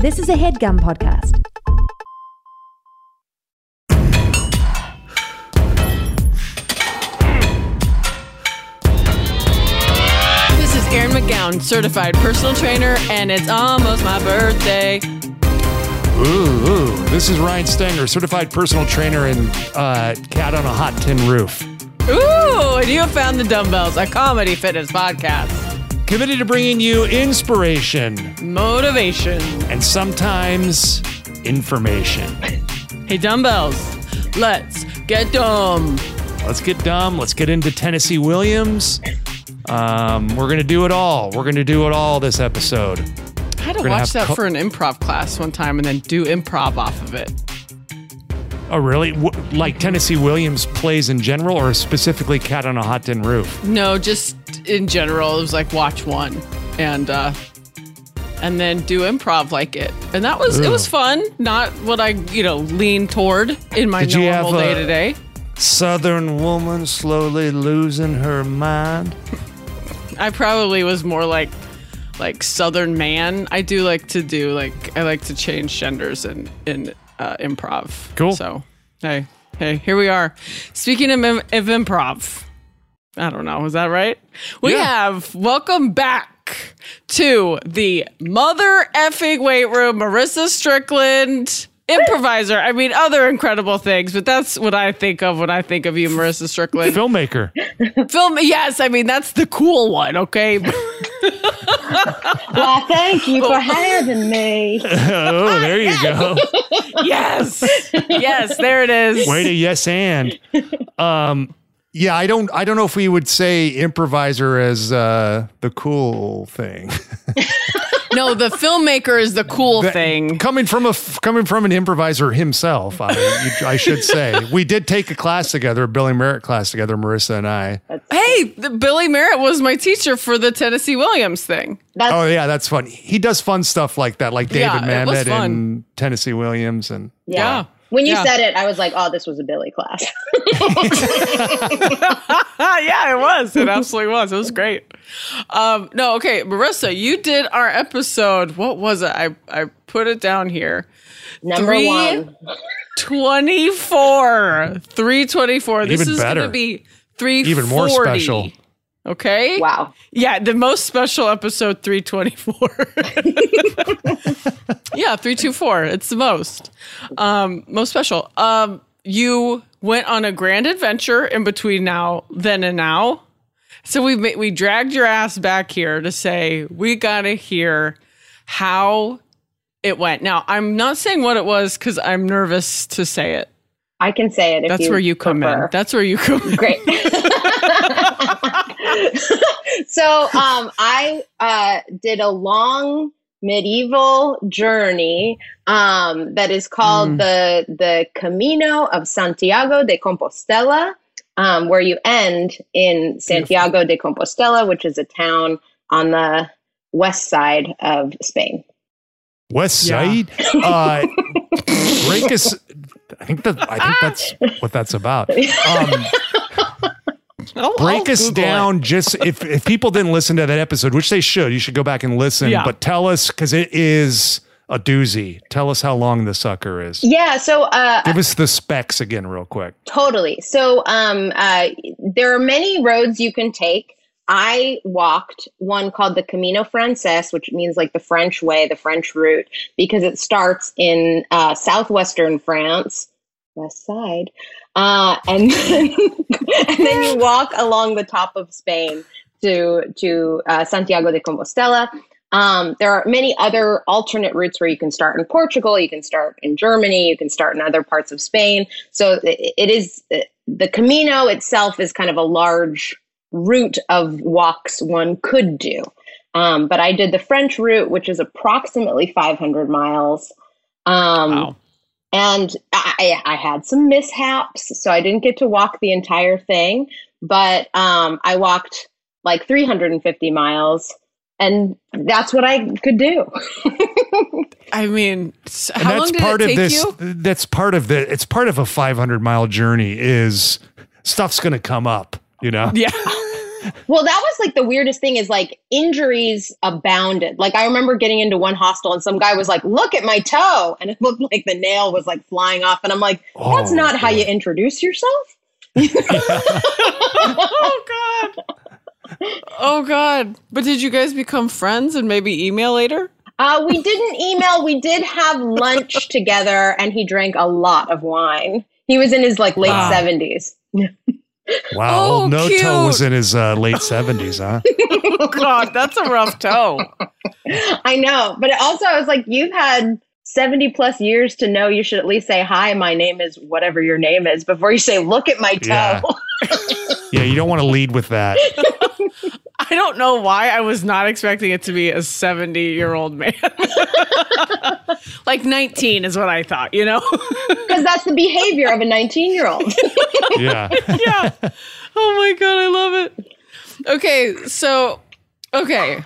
This is a headgum podcast. This is Erin McGowan, certified personal trainer, and it's almost my birthday. Ooh, ooh. This is Ryan Stanger, certified personal trainer and uh, cat on a hot tin roof. Ooh, and you have found the dumbbells, a comedy fitness podcast. Committed to bringing you inspiration Motivation. and sometimes information. Hey, dumbbells, let's get dumb. Let's get dumb. Let's get into Tennessee Williams. Um, we're going to do it all. We're going to do it all this episode. I had to watch that co- for an improv class one time and then do improv off of it. Oh, really? W- like Tennessee Williams plays in general or specifically Cat on a Hot Tin Roof? No, just in general, it was like watch one and uh and then do improv like it. And that was it was fun. Not what I, you know, lean toward in my Did normal day to day. Southern woman slowly losing her mind. I probably was more like like southern man. I do like to do like I like to change genders in in uh, improv. Cool. So hey hey here we are. Speaking of, of improv, I don't know. Is that right? We Yeah. have welcome back to the mother effing weight room, Marissa Strickland. Improviser. I mean, other incredible things, but that's what I think of when I think of you, Marissa Strickland. Filmmaker. Film, yes. I mean, that's the cool one, okay? Well, thank you for having me. oh, there you go. yes, yes, there it is. Way to yes and. Um, yeah, I don't. I don't know if we would say improviser as uh, the cool thing. No, the filmmaker is the cool That- thing. coming from a coming from an improviser himself, I, you- I should say. We did take a class together, a Billy Merritt class together, Marissa and I. Hey, the, Billy Merritt was my teacher for the Tennessee Williams thing. That's Oh yeah, that's fun. He does fun stuff like that, like David Yeah, Mamet and Tennessee Williams, and yeah. Yeah. When you Yeah. said it, I was like, "Oh, this was a Billy class." Ah, yeah, it was. It absolutely was. It was great. Um, no, okay, Marissa, you did our episode. What was it? I I put it down here. Number Three? one. 24 324 this Even is gonna be 340 Even more special. Okay Wow. yeah the most special episode 324 yeah 324 it's the most um most special um you went on a grand adventure in between now then and now so we we dragged your ass back here to say we gotta hear how it went now i'm not saying what it was because i'm nervous to say it I can say it. If that's where you come in. That's where you come in. Great. so um, I uh, did a long medieval journey um, that is called Mm. the the Camino of Santiago de Compostela, um, where you end in Santiago de Compostela, which is a town on the west side of Spain. West Yeah. Side. Uh, break us. I think that I think that's what that's about. Um, I'll- break I'll us Google it. down. Just if if people didn't listen to that episode, which they should, you should go back and listen. Yeah. But tell us because it is a doozy. Tell us how long the sucker is. Yeah. So uh, Give us the specs again, real quick. Totally. So um, uh, there are many roads you can take. I walked one called the Camino Frances, which means like the French way, the French route, because it starts in uh, southwestern France, west side, uh, and then, and then you walk along the top of Spain to to uh, Santiago de Compostela. Um, there are many other alternate routes where you can start in Portugal, you can start in Germany, you can start in other parts of Spain. So it, it is the Camino itself is kind of a large route of walks one could do. Um, but I did the French route, which is approximately 500 miles. Um, Wow. And I, I had some mishaps, so I didn't get to walk the entire thing. But um, I walked like 350 miles, and that's what I could do. I mean, s- And how that's long did part it of take this. you? That's part of the. It's part of a 500 mile journey. Is stuff's going to come up. You know. Yeah. Well, that was like the weirdest thing is like injuries abounded. Like I remember getting into one hostel and some guy was like, "Look at my toe," and it looked like the nail was like flying off, and I'm like, "That's Oh, not how boy. you introduce yourself." oh god. Oh god. But did you guys become friends and maybe email later? Uh, we didn't email. We did have lunch together, and he drank a lot of wine. He was in his like late Wow. seventies. Wow, Oh, old No Toe was in his uh, late seventies, huh? Oh god, that's a rough toe. I know, but also I was like, you've had seventy plus years to know. You should at least say, "Hi, my name is whatever your name is," before you say, "Look at my toe." Yeah. Yeah, you don't want to lead with that. I don't know why I was not expecting it to be a 70 year old man. like 19 is what I thought, you know? Because that's the behavior of a nineteen-year-old. Yeah. yeah. Oh my God, I love it. Okay, so, okay.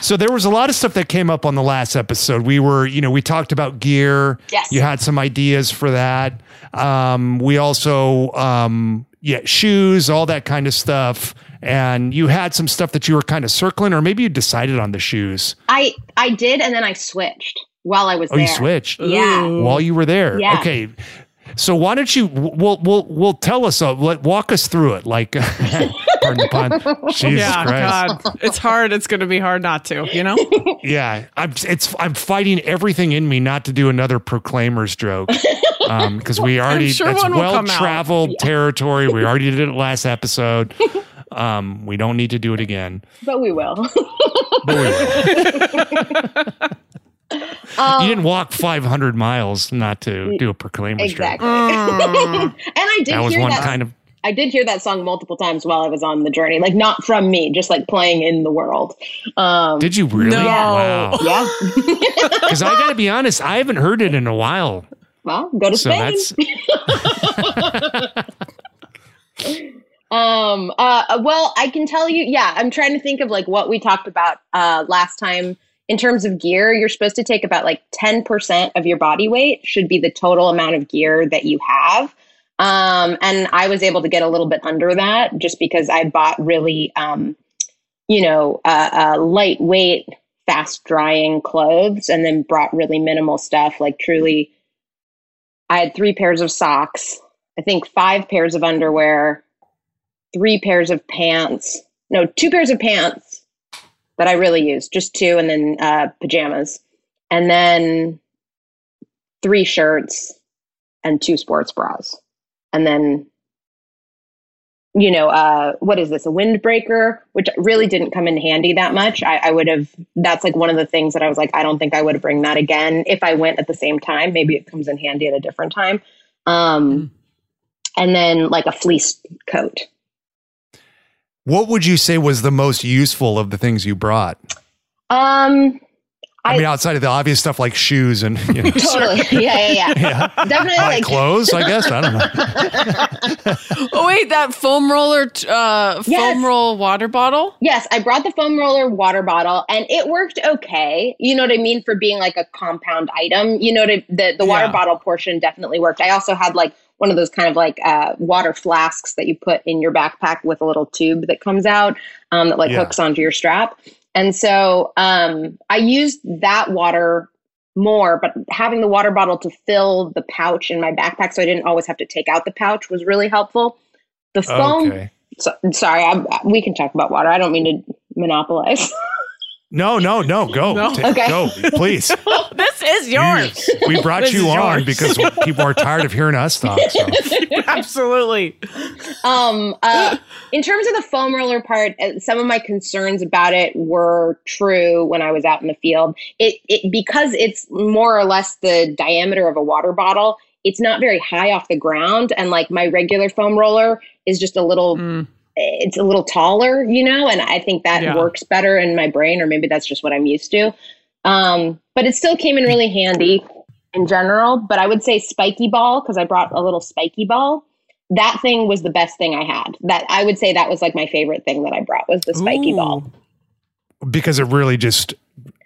So there was a lot of stuff that came up on the last episode. We were, you know, we talked about gear. Yes. You had some ideas for that. Um, we also, um, yeah, shoes, all that kind of stuff. And you had some stuff that you were kind of circling, or maybe you decided on the shoes. I I did, and then I switched while I was Oh, there. you switched Yeah. Ooh. while you were there. Yeah. Okay. So why don't you? We'll we'll we'll tell us. Uh, let walk us through it. Like, pardon the pun. Jesus yeah, Christ. God. It's hard. It's going to be hard not to, you know? Yeah, I'm. It's. I'm fighting everything in me not to do another Proclaimers joke because we already. sure that's well come out. traveled territory. We already did it last episode. Um, we don't need to do it again. But we will. But we will. Um, you didn't walk 500 miles not to do a proclaimer exactly. Mm. and I did That was hear one that. kind of. I did hear that song multiple times while I was on the journey. Like not from me, just like playing in the world. Um, Did you really? No. Wow. yeah. Because I got to be honest, I haven't heard it in a while. well, go to So Spain. Um. Uh. Well, I can tell you. Yeah, I'm trying to think of like what we talked about uh last time in terms of gear. You're supposed to take about like 10 percent of your body weight should be the total amount of gear that you have. Um. And I was able to get a little bit under that just because I bought really um, you know, uh lightweight, fast drying clothes, and then brought really minimal stuff. Like truly, I had three pairs of socks. I think five pairs of underwear three pairs of pants. No, two pairs of pants that I really used, just two, and then uh, pajamas, and then three shirts and two sports bras, and then you know uh, what is this a windbreaker, which really didn't come in handy that much. I, I would have. That's like one of the things that I was like, I don't think I would bring that again if I went at the same time. Maybe it comes in handy at a different time. Um, And then like a fleece coat. What would you say was the most useful of the things you brought? Um, I, I- mean, outside of the obvious stuff like shoes and you know, totally. Yeah, yeah, yeah. yeah, Definitely my like clothes. I guess I don't know. Oh, wait, that foam roller, t- uh, Yes. foam roll water bottle? yes, I brought the foam roller water bottle and it worked okay. You know what I mean for being like a compound item. You know to, the the water Yeah. bottle portion definitely worked. I also had like one of those kind of like uh, water flasks that you put in your backpack with a little tube that comes out um, that like Yeah. hooks onto your strap. And so um, I used that water more, but having the water bottle to fill the pouch in my backpack so I didn't always have to take out the pouch was really helpful. The foam, Okay. so, sorry, I'm, we can talk about water. I don't mean to monopolize. No, no, no. Go. No. Ta- Okay. Go, please. this is yours. we brought This you on yours. because people are tired of hearing us talk. So. Absolutely. um, uh, in terms of the foam roller part, uh, some of my concerns about it were true when I was out in the field. It, it because it's more or less the diameter of a water bottle. It's not very high off the ground, and like my regular foam roller is just a little. Mm. It's a little taller, you know, and I think that Yeah. works better in my brain, or maybe that's just what I'm used to. Um, but it still came in really handy in general. But I would say spiky ball because I brought a little spiky ball that thing was the best thing I had. That I would say that was like my favorite thing that I brought was the spiky Ooh. ball. Because it really just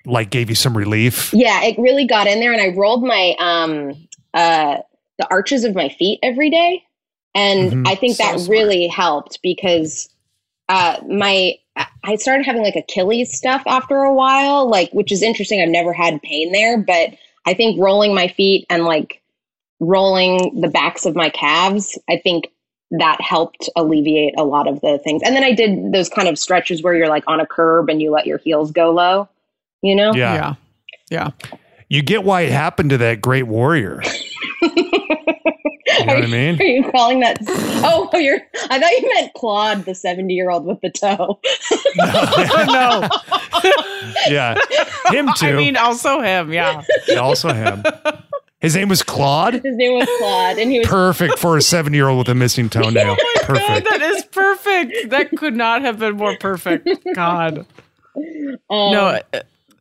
like gave you some relief. Yeah, it really got in there, and I rolled my um uh the arches of my feet every day, and Mhm. I think So that smart. really helped because uh, my I started having like Achilles stuff after a while, like which is interesting. I've never had pain there, but I think rolling my feet and like rolling the backs of my calves, I think that helped alleviate a lot of the things. And then I did those kind of stretches where you're like on a curb and you let your heels go low, you know? Yeah. Yeah. Yeah. You get why it happened to that great warrior. you know what I mean? Are you calling that? Oh, you're. I thought you meant Claude, the seventy-year-old with the toe. no. Yeah. Him too. I mean, also him. Yeah. Yeah, also him. His name was Claude. His name was Claude, and he was. Perfect for a seven year old with a missing toenail. God, Perfect. that is perfect. That could not have been more perfect. God. Um, No, uh,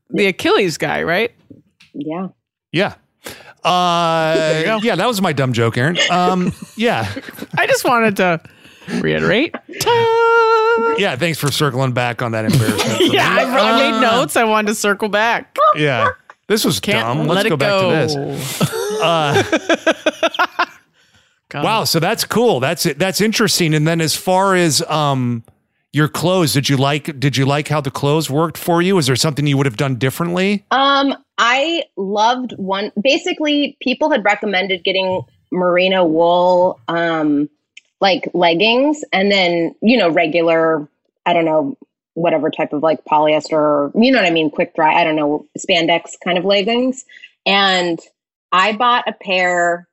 the Achilles guy, right? Yeah. Yeah. Uh, yeah, that was my dumb joke, Erin. Um, yeah. I just wanted to reiterate. Yeah, thanks for circling back on that embarrassment. Yeah. I, I made notes. I wanted to circle back. Yeah. This was Can't dumb. let Let's go, back to this. God. Wow, so that's cool. That's it. That's interesting. And then as far as um your clothes, did you like did you like how the clothes worked for you? Is there something you would have done differently? Um, I loved one. Basically, people had recommended getting merino wool, um, like leggings, and then you know regular. I don't know whatever type of like polyester, or, you know what I mean, quick dry. I don't know spandex kind of leggings, and I bought a pair.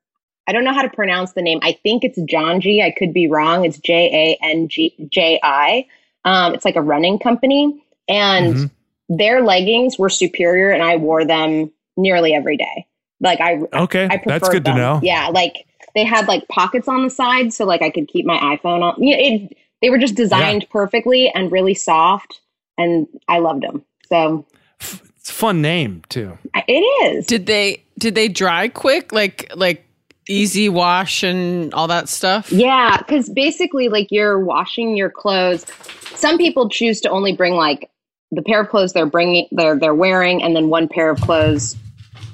I don't know how to pronounce the name. I think it's Janji. I could be wrong. It's J A N G J I. Um, it's like a running company, and Mhm. their leggings were superior, and I wore them nearly every day. Like I, Okay, I preferred that's good them. to know. Yeah, like they had like pockets on the side, so like I could keep my iPhone on. Yeah, it, they were just designed perfectly and really soft, and I loved them. So It's a fun name too. It is. Did they did they dry quick? Like like easy wash and all that stuff? Yeah, because basically, like you're washing your clothes. Some people choose to only bring like the pair of clothes they're bringing, they're they're wearing, and then one pair of clothes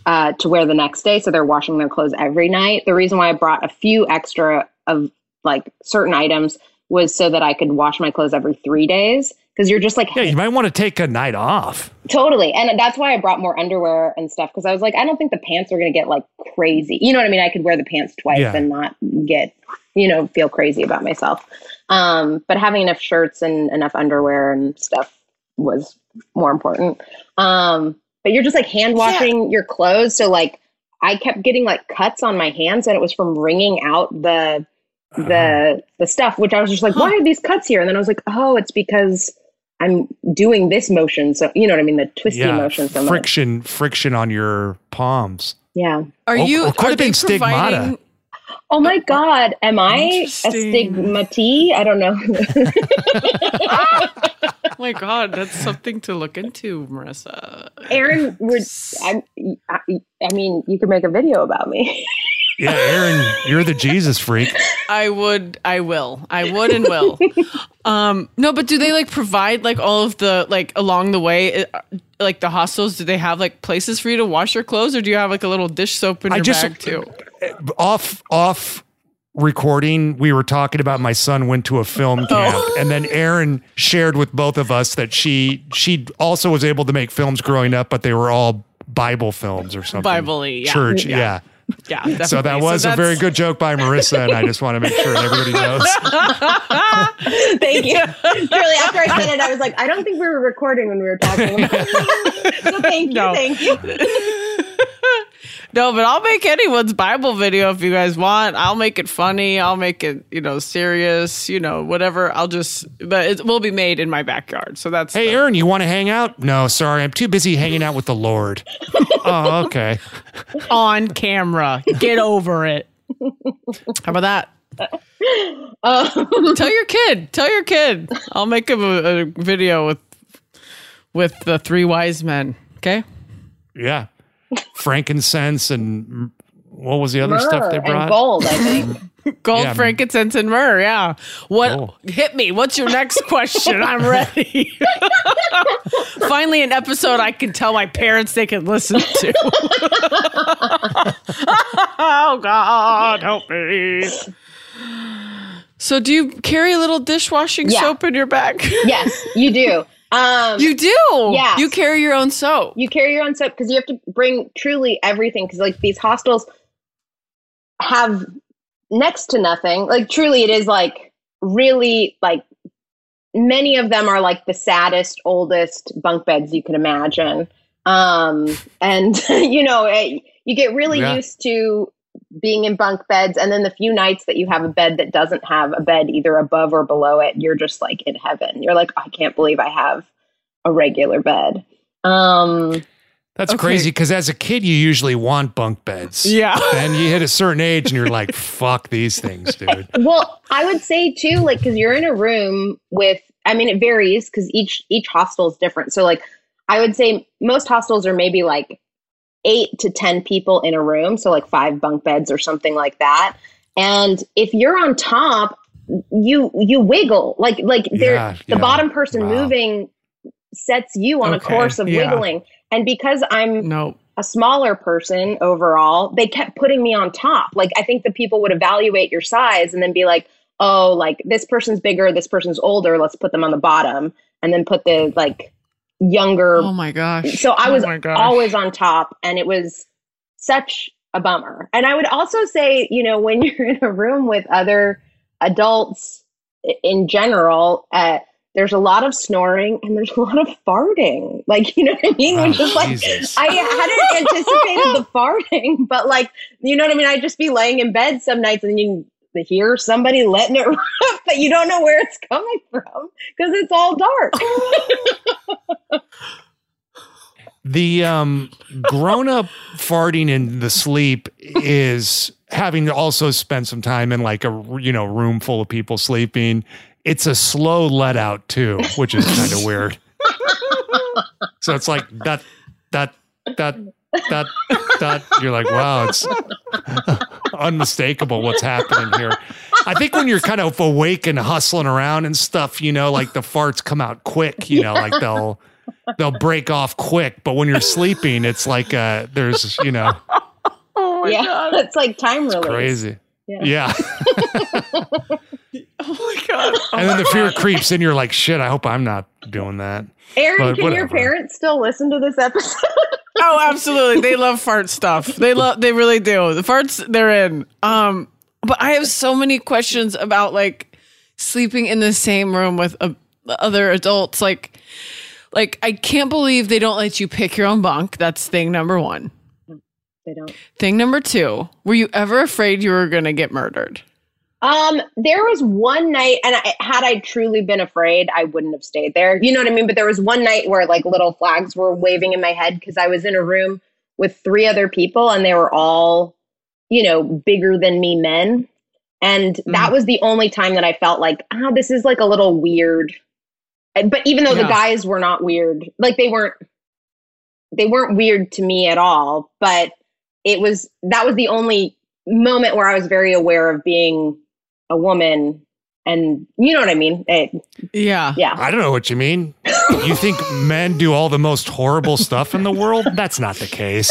uh, to wear the next day. So they're washing their clothes every night. The reason why I brought a few extra of like certain items was so that I could wash my clothes every three days. Because you're just like Yeah, you might want to take a night off. Totally. And that's why I brought more underwear and stuff because I was like, I don't think the pants are going to get like crazy. You know what I mean? I could wear the pants twice Yeah. and not get, you know, feel crazy about myself. Um, but having enough shirts and enough underwear and stuff was more important. Um, but you're just like hand washing your clothes. So like I kept getting like cuts on my hands and it was from wringing out the the the stuff which I was just like why are these cuts here and then I was like oh it's because I'm doing this motion so you know what I mean the twisty yeah, motion so much friction, friction on your palms. yeah Are Or- you or could are have been stigmata. providing- oh my god am I a Interesting. stigmatee I don't know Oh my god, that's something to look into, Marissa. Erin would I, I I mean you could make a video about me Yeah, Erin, you're the Jesus freak. I would I will. I would and will. um no, but do they like provide like all of the like along the way uh, like the hostels do they have like places for you to wash your clothes or do you have like a little dish soap in I your just- bag too? off off recording we were talking about my son went to a film Oh. camp and then Erin shared with both of us that she she also was able to make films growing up but they were all Bible films or something Bible-y, yeah. church Yeah. yeah, Yeah. so that definitely. was a very good joke by Marissa and I just want to make sure everybody knows thank you Truly after I said it I was like I don't think we were recording when we were talking so thank you No. thank you No, but I'll make anyone's Bible video if you guys want. I'll make it funny. I'll make it, you know, serious, you know, whatever. I'll just, but it will be made in my backyard. So that's, hey the- Erin you want to hang out no sorry I'm too busy hanging out with the Lord oh okay on camera. Get over it. How about that? um, Tell your kid. Tell your kid. I'll make him a, a video with with the three wise men. Okay. yeah frankincense and what was the other stuff they brought and gold I think Gold, Yeah. frankincense, and myrrh. Yeah. What? Oh. Hit me. What's your next question? I'm ready. Finally, an episode I can tell my parents they can listen to. oh God, help me. So do you carry a little dishwashing Yeah. soap in your bag? yes, you do. Um, you do. Yeah. You carry your own soap. you carry your own soap because you have to bring truly everything because like these hostels have next to nothing like truly it is like really like many of them are like the saddest oldest bunk beds you can imagine um and you know it, you get really Yeah. used to being in bunk beds and then the few nights that you have a bed that doesn't have a bed either above or below it you're just like in heaven you're like i can't believe i have a regular bed um That's Okay. crazy because as a kid, you usually want bunk beds. Yeah. and you hit a certain age and you're like, fuck these things, dude. well i would say too like because you're in a room with i mean it varies because each each hostel is different so like i would say most hostels are maybe like eight to ten people in a room so like five bunk beds or something like that and if you're on top you you wiggle like like Yeah, the yeah. bottom person Wow. moving sets you on a course of yeah. wiggling and because i'm No. a smaller person overall, they kept putting me on top. Like I think the people would evaluate your size and then be like, "Oh, like this person's bigger, this person's older, let's put them on the bottom." And then put the like younger Oh my gosh. so I was oh always on top and it was such a bummer. And I would also say, you know, when you're in a room with other adults in general, uh, there's a lot of snoring and there's a lot of farting. Like, you know what I mean? Oh, Which is like Jesus. I hadn't anticipated the farting, but like, you know what I mean? I'd just be laying in bed some nights and you can hear somebody letting it rip, but you don't know where it's coming from because it's all dark. The um, grown up farting in the sleep is having to also spend some time in like a you know room full of people sleeping. It's a slow let out too, which is kind of weird. So it's like that that that that that you're like, wow, it's unmistakable what's happening here. I think when you're kind of awake and hustling around and stuff, you know, like the farts come out quick, you know, like they'll they'll break off quick. But when you're sleeping, it's like uh there's you know oh my yeah, god. it's like time release. crazy. Yeah. Yeah. Oh my god. Oh and then the fear creeps in. You're like, shit, I hope I'm not doing that. Erin, But can your parents still listen to this episode? Oh, absolutely. They love fart stuff. They love they really do. The farts they're in. Um but I have so many questions about like sleeping in the same room with uh, other adults like like I can't believe they don't let you pick your own bunk. That's thing number 1. They don't. Thing number 2, were you ever afraid you were going to get murdered? Um, there was one night, and I, had I truly been afraid, I wouldn't have stayed there. You know what I mean? But there was one night where like little flags were waving in my head because I was in a room with three other people, and they were all, you know, bigger than me men. And that was the only time that I felt like, ah, this is like a little weird. And- But even though the guys were not weird, like they weren't, they weren't weird to me at all. But it was that was the only moment where I was very aware of being a woman, and you know what I mean. It, Yeah. yeah, I don't know what you mean. You think men do all the most horrible stuff in the world? That's not the case.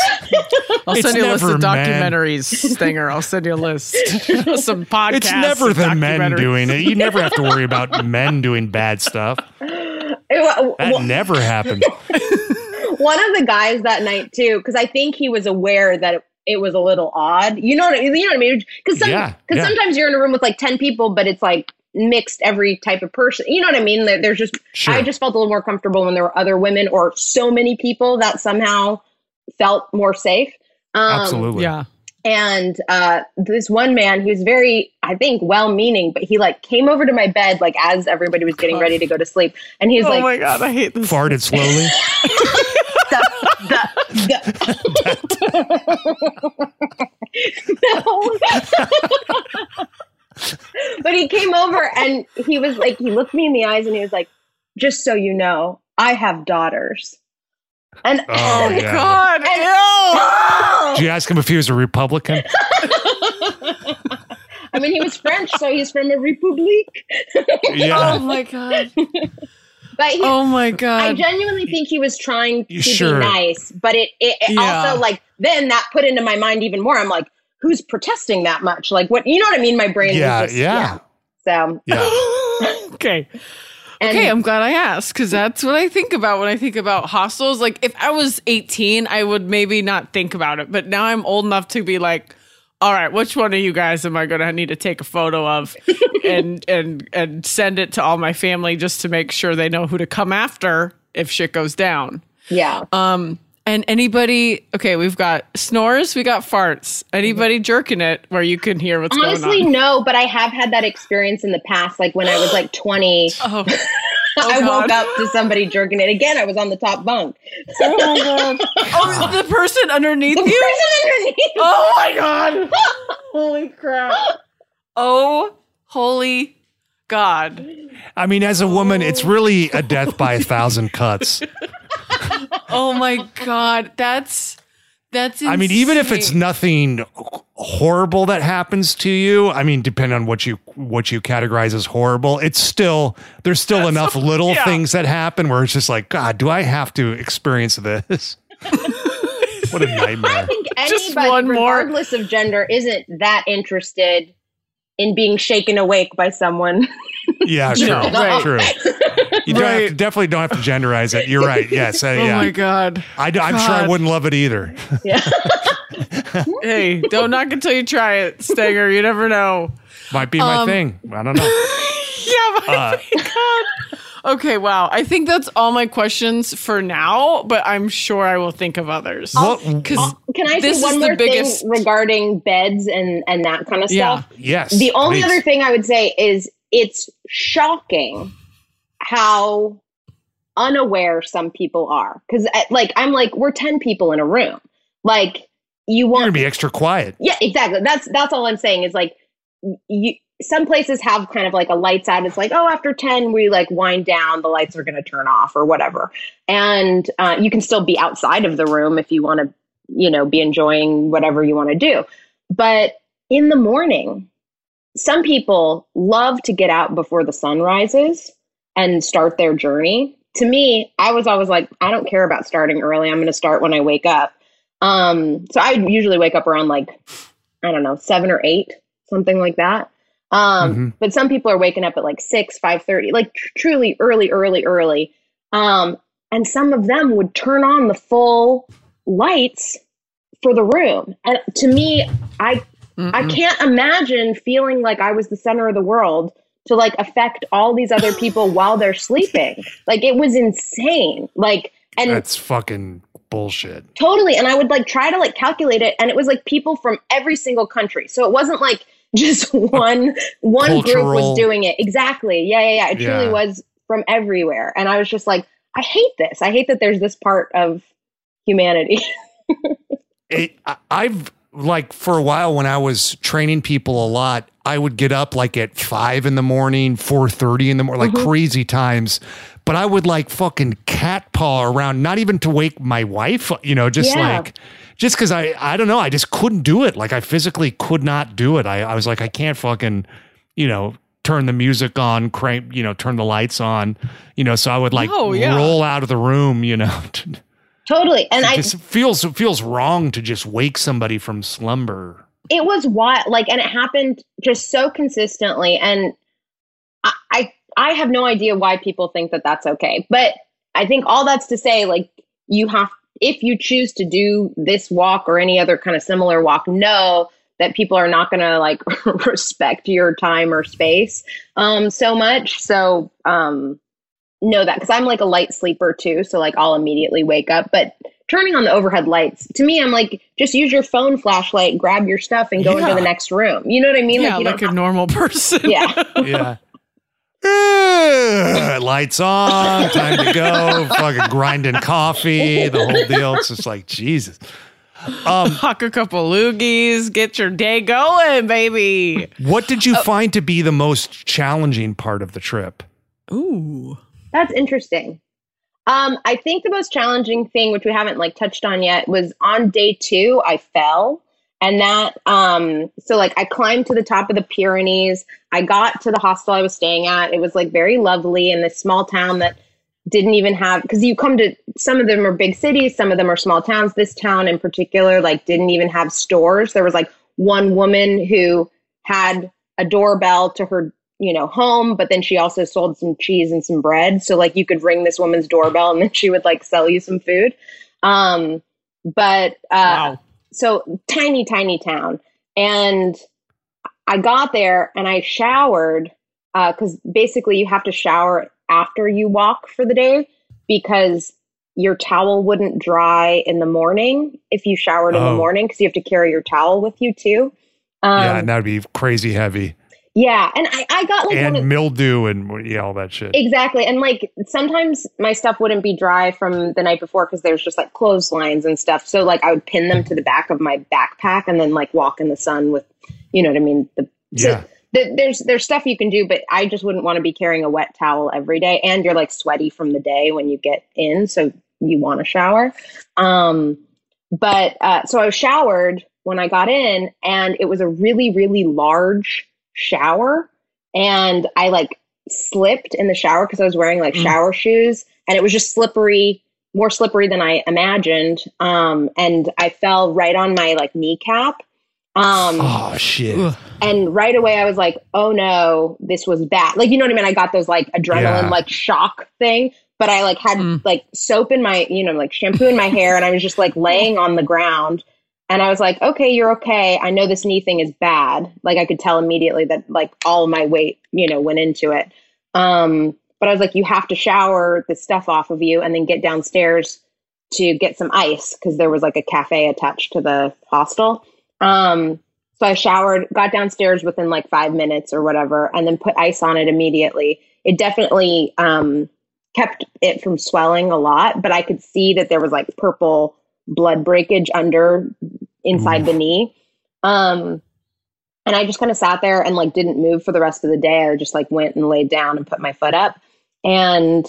I'll It's send you a list of never men. documentaries, Stanger. I'll send you a list. Some podcasts. It's never the men doing it. You never have to worry about men doing bad stuff. It That wa- never happens. one of the guys that night too, because I think he was aware that it, it was a little odd. You know what I mean? You know what I mean? Because some, Yeah, yeah. sometimes you're in a room with like ten people, but it's like mixed every type of person. You know what I mean? There- There's just Sure. I just felt a little more comfortable when there were other women or so many people that somehow felt more safe. Um, Absolutely. Yeah. and uh, this one man he was very i think well-meaning but he like came over to my bed like as everybody was getting ready to go to sleep and he's oh like "Oh my god, I hate this. Farted slowly. no. but he came over and he was like he looked me in the eyes and he was like just so you know i have daughters and Oh, yeah. God. Ew. Oh! Did you ask him if he was a Republican? i mean he was french so he's from a republique Oh my god. But he, Oh my god, I genuinely think he was trying to Sure. be nice, but it, it, it Yeah. also like then that put into my mind even more. I'm like, who's protesting that much? Like what you know what I mean? My brain Yeah, was just yeah. So Yeah. okay. and okay, I'm glad I asked because that's what I think about when I think about hostels. Like, if I was 18, I would maybe not think about it, but now I'm old enough to be like, all right, which one of you guys am I going to need to take a photo of and and and send it to all my family just to make sure they know who to come after if shit goes down. yeah. Um, and anybody, okay, we've got snores, we got farts. Anybody jerking it where you can hear what's Honestly, going on? no, but I have had that experience in the past. Like when I was like 20, Oh, I oh, woke up to somebody jerking it. Again, I was on the top bunk. oh, my God. Oh, the person underneath The you. person underneath. Oh my god! Holy crap! Oh, holy god! I mean, as a woman, it's oh. really a death by a thousand cuts. Oh my god! That's that's. I mean, even if it's nothing horrible that happens to you, I mean, depending on what you what you categorize as horrible, it's still there's still enough little yeah. things that happen where it's just like, God, do I have to experience this? what a nightmare. I think Just anybody, one more. regardless of gender, isn't that interested in being shaken awake by someone. Yeah, true, No, right. true. You don't have to, definitely don't have to genderize it. You're right. Yes, uh, Oh my god! I, am sure I wouldn't love it either. yeah. Hey, don't knock until you try it, Stanger. You never know. Might be my Um, thing. I don't know. Yeah, my Uh, god. Okay, wow. I think that's all my questions for now, but I'm sure I will think of others. What- Because Can I This say one is the more biggest- thing regarding beds and and that kind of stuff? Yeah. stuff? yes. The only please. other thing I would say is it's shocking how unaware some people are. Because uh, like I'm like we're ten people in a room. Like you want gonna be extra quiet. Yeah, exactly. That's that's all I'm saying is like you some places have kind of like a lights out. It's like, oh, after 10, we like wind down, the lights are going to turn off or whatever. And uh, you can still be outside of the room if you want to, you know, be enjoying whatever you want to do. But in the morning, some people love to get out before the sun rises and start their journey. To me, I was always like, I don't care about starting early. I'm going to start when I wake up. Um, so I usually wake up around like, I don't know, seven or eight, something like that. Um, Mhm. but some people are waking up at like six, five thirty, like tr- truly early, early, early. Um, and some of them would turn on the full lights for the room. And to me, I I Mm-mm. can't imagine feeling like I was the center of the world to like affect all these other people while they're sleeping. Like it was insane. Like and That's fucking bullshit. totally and I would like try to like calculate it and it was like people from every single country. So it wasn't like just one one group was doing it. Exactly. Yeah, yeah, yeah. It truly Yeah. was from everywhere. And I was just like I hate this. I hate that there's this part of humanity. it, I- I've like for a while when I was training people a lot, I would get up like at five in the morning, four thirty in the morning, like mm-hmm. crazy times. But I would like fucking cat paw around, not even to wake my wife, you know, just Yeah. like just because I I don't know, I just couldn't do it. Like I physically could not do it. I, I was like, I can't fucking, you know, turn the music on, crank, you know, turn the lights on, you know. So I would like Oh, yeah. roll out of the room, you know. totally. And I it just feels it feels wrong to just wake somebody from slumber. it was wild like and it happened just so consistently and I, I i have no idea why people think that that's okay but i think all that's to say like you have if you choose to do this walk or any other kind of similar walk know that people are not going to like respect your time or space um so much so um know that because i'm like a light sleeper too so like i'll immediately wake up but turning on the overhead lights to me i'm like just use your phone flashlight grab your stuff and go Yeah. into the next room you know what i mean yeah, you like don't a normal person. yeah Yeah. Lights on, time to go, fucking grinding coffee, the whole deal. It's just like Jesus. Um, Huck a couple loogies, get your day going, baby. what did you find to be the most challenging part of the trip? Ooh. That's interesting. Um, I think the most challenging thing, which we haven't like touched on yet, was on day two, I fell. And that, um, so like I climbed to the top of the Pyrenees. I got to the hostel I was staying at. It was like very lovely in this small town that didn't even have, because you come to some of them are big cities, some of them are small towns. This town in particular, like, didn't even have stores. There was like one woman who had a doorbell to her you know, home, but then she also sold some cheese and some bread. So like you could ring this woman's doorbell and then she would like sell you some food. Um, but uh, Wow. So tiny, tiny town. And I got there and I showered because basically you have to shower after you walk for the day because your towel wouldn't dry in the morning if you showered in the Oh. morning because you have to carry your towel with you too. Um, yeah, and that'd be crazy heavy. Yeah, and I, I got like and of, mildew and yeah, all that shit. Exactly. And like sometimes my stuff wouldn't be dry from the night before because there's just like clotheslines and stuff. So like I would pin them to the back of my backpack and then like walk in the sun with, you know what I mean? The, so Yeah. the, there's there's stuff you can do, but I just wouldn't want to be carrying a wet towel every day. And you're like sweaty from the day when you get in, so you want to shower. Um, but uh, so I showered when I got in, and it was a really really large shower, and I like slipped in the shower because I was wearing like Mm. shower shoes, and it was just slippery, more slippery than I imagined. Um, and I fell right on my like kneecap. Um, oh shit. And right away I was like, oh no, this was bad. Like, you know what I mean? I got those like adrenaline, Yeah. like shock thing, but I like had Mm. like soap in my, you know, like shampoo in my hair and I was just like laying on the ground. And I was like, okay, you're okay. I know this knee thing is bad. Like I could tell immediately that like all my weight, you know, went into it. Um, but I was like, you have to shower the stuff off of you and then get downstairs to get some ice because there was like a cafe attached to the hostel. Um, so I showered, got downstairs within like five minutes or whatever, and then put ice on it immediately. It definitely um, kept it from swelling a lot, but I could see that there was like purple blood breakage under inside the knee. Um, and I just kind of sat there and like didn't move for the rest of the day. I just like went and laid down and put my foot up. And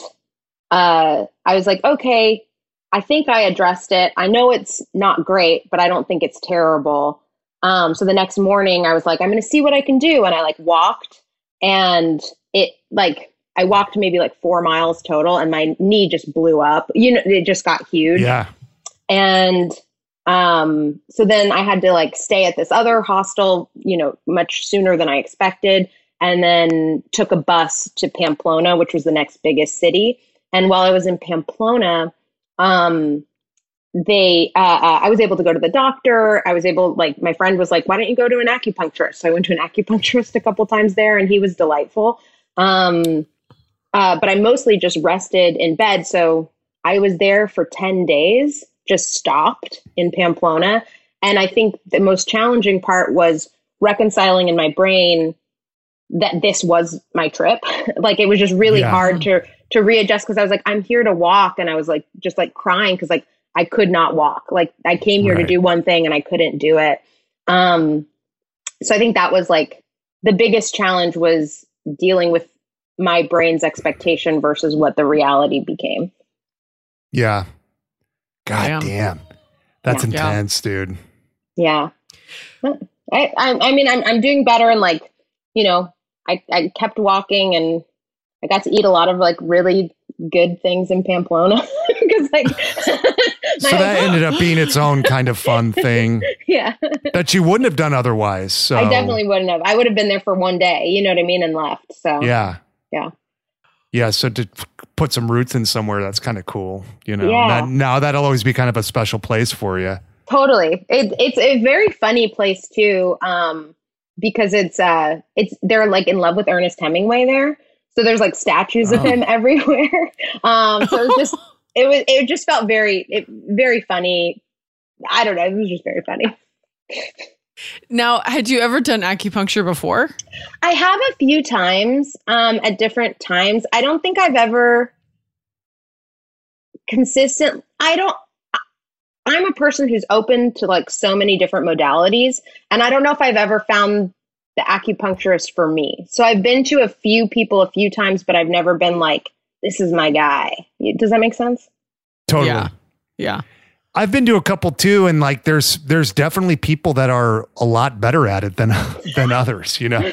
uh, I was like, okay, I think I addressed it. I know it's not great, but I don't think it's terrible. Um, so the next morning, I was like, I'm going to see what I can do. And I like walked, and it like I walked maybe like four miles total, and my knee just blew up. You know, it just got huge. Yeah. And um, so then I had to like stay at this other hostel, you know, much sooner than I expected. And then took a bus to Pamplona, which was the next biggest city. And while I was in Pamplona, um, they, uh, uh, I was able to go to the doctor. I was able, like, my friend was like, why don't you go to an acupuncturist? So I went to an acupuncturist a couple times there and he was delightful. Um, uh, but I mostly just rested in bed. So I was there for 10 days, just stopped in Pamplona. And I think the most challenging part was reconciling in my brain that this was my trip. like it was just really Yeah. hard to to readjust because I was like, I'm here to walk, and I was like just like crying because like I could not walk. Like I came here Right. to do one thing and I couldn't do it. Um, so I think that was like the biggest challenge was dealing with my brain's expectation versus what the reality became. Yeah. God Damn. damn. That's Yeah. Yeah. intense, dude. Yeah. I, I, I mean, I'm, I'm doing better and like, you know, I, I kept walking and I got to eat a lot of like really good things in Pamplona because like, So that ended up being its own kind of fun thing yeah, that you wouldn't have done otherwise. So I definitely wouldn't have. I would have been there for one day, you know what I mean, and left. So Yeah. Yeah. Yeah. So to put some roots in somewhere, that's kind of cool. You know, Yeah. That- now that'll always be kind of a special place for you. totally. It, it's a very funny place too, um, because it's uh, it's they're like in love with Ernest Hemingway there. So there's like statues of Oh. him everywhere. Um, so it's just it was it just felt very it, very funny. I don't know. It was just very funny. Now, had you ever done acupuncture before? I have a few times um, at different times. I don't think I've ever consistent. I don't. I'm a person who's open to like so many different modalities, and I don't know if I've ever found the acupuncturist for me. So I've been to a few people a few times, but I've never been like, this is my guy. Does that make sense? Totally. Yeah. Yeah. I've been to a couple too, and like there's there's definitely people that are a lot better at it than than others. You know,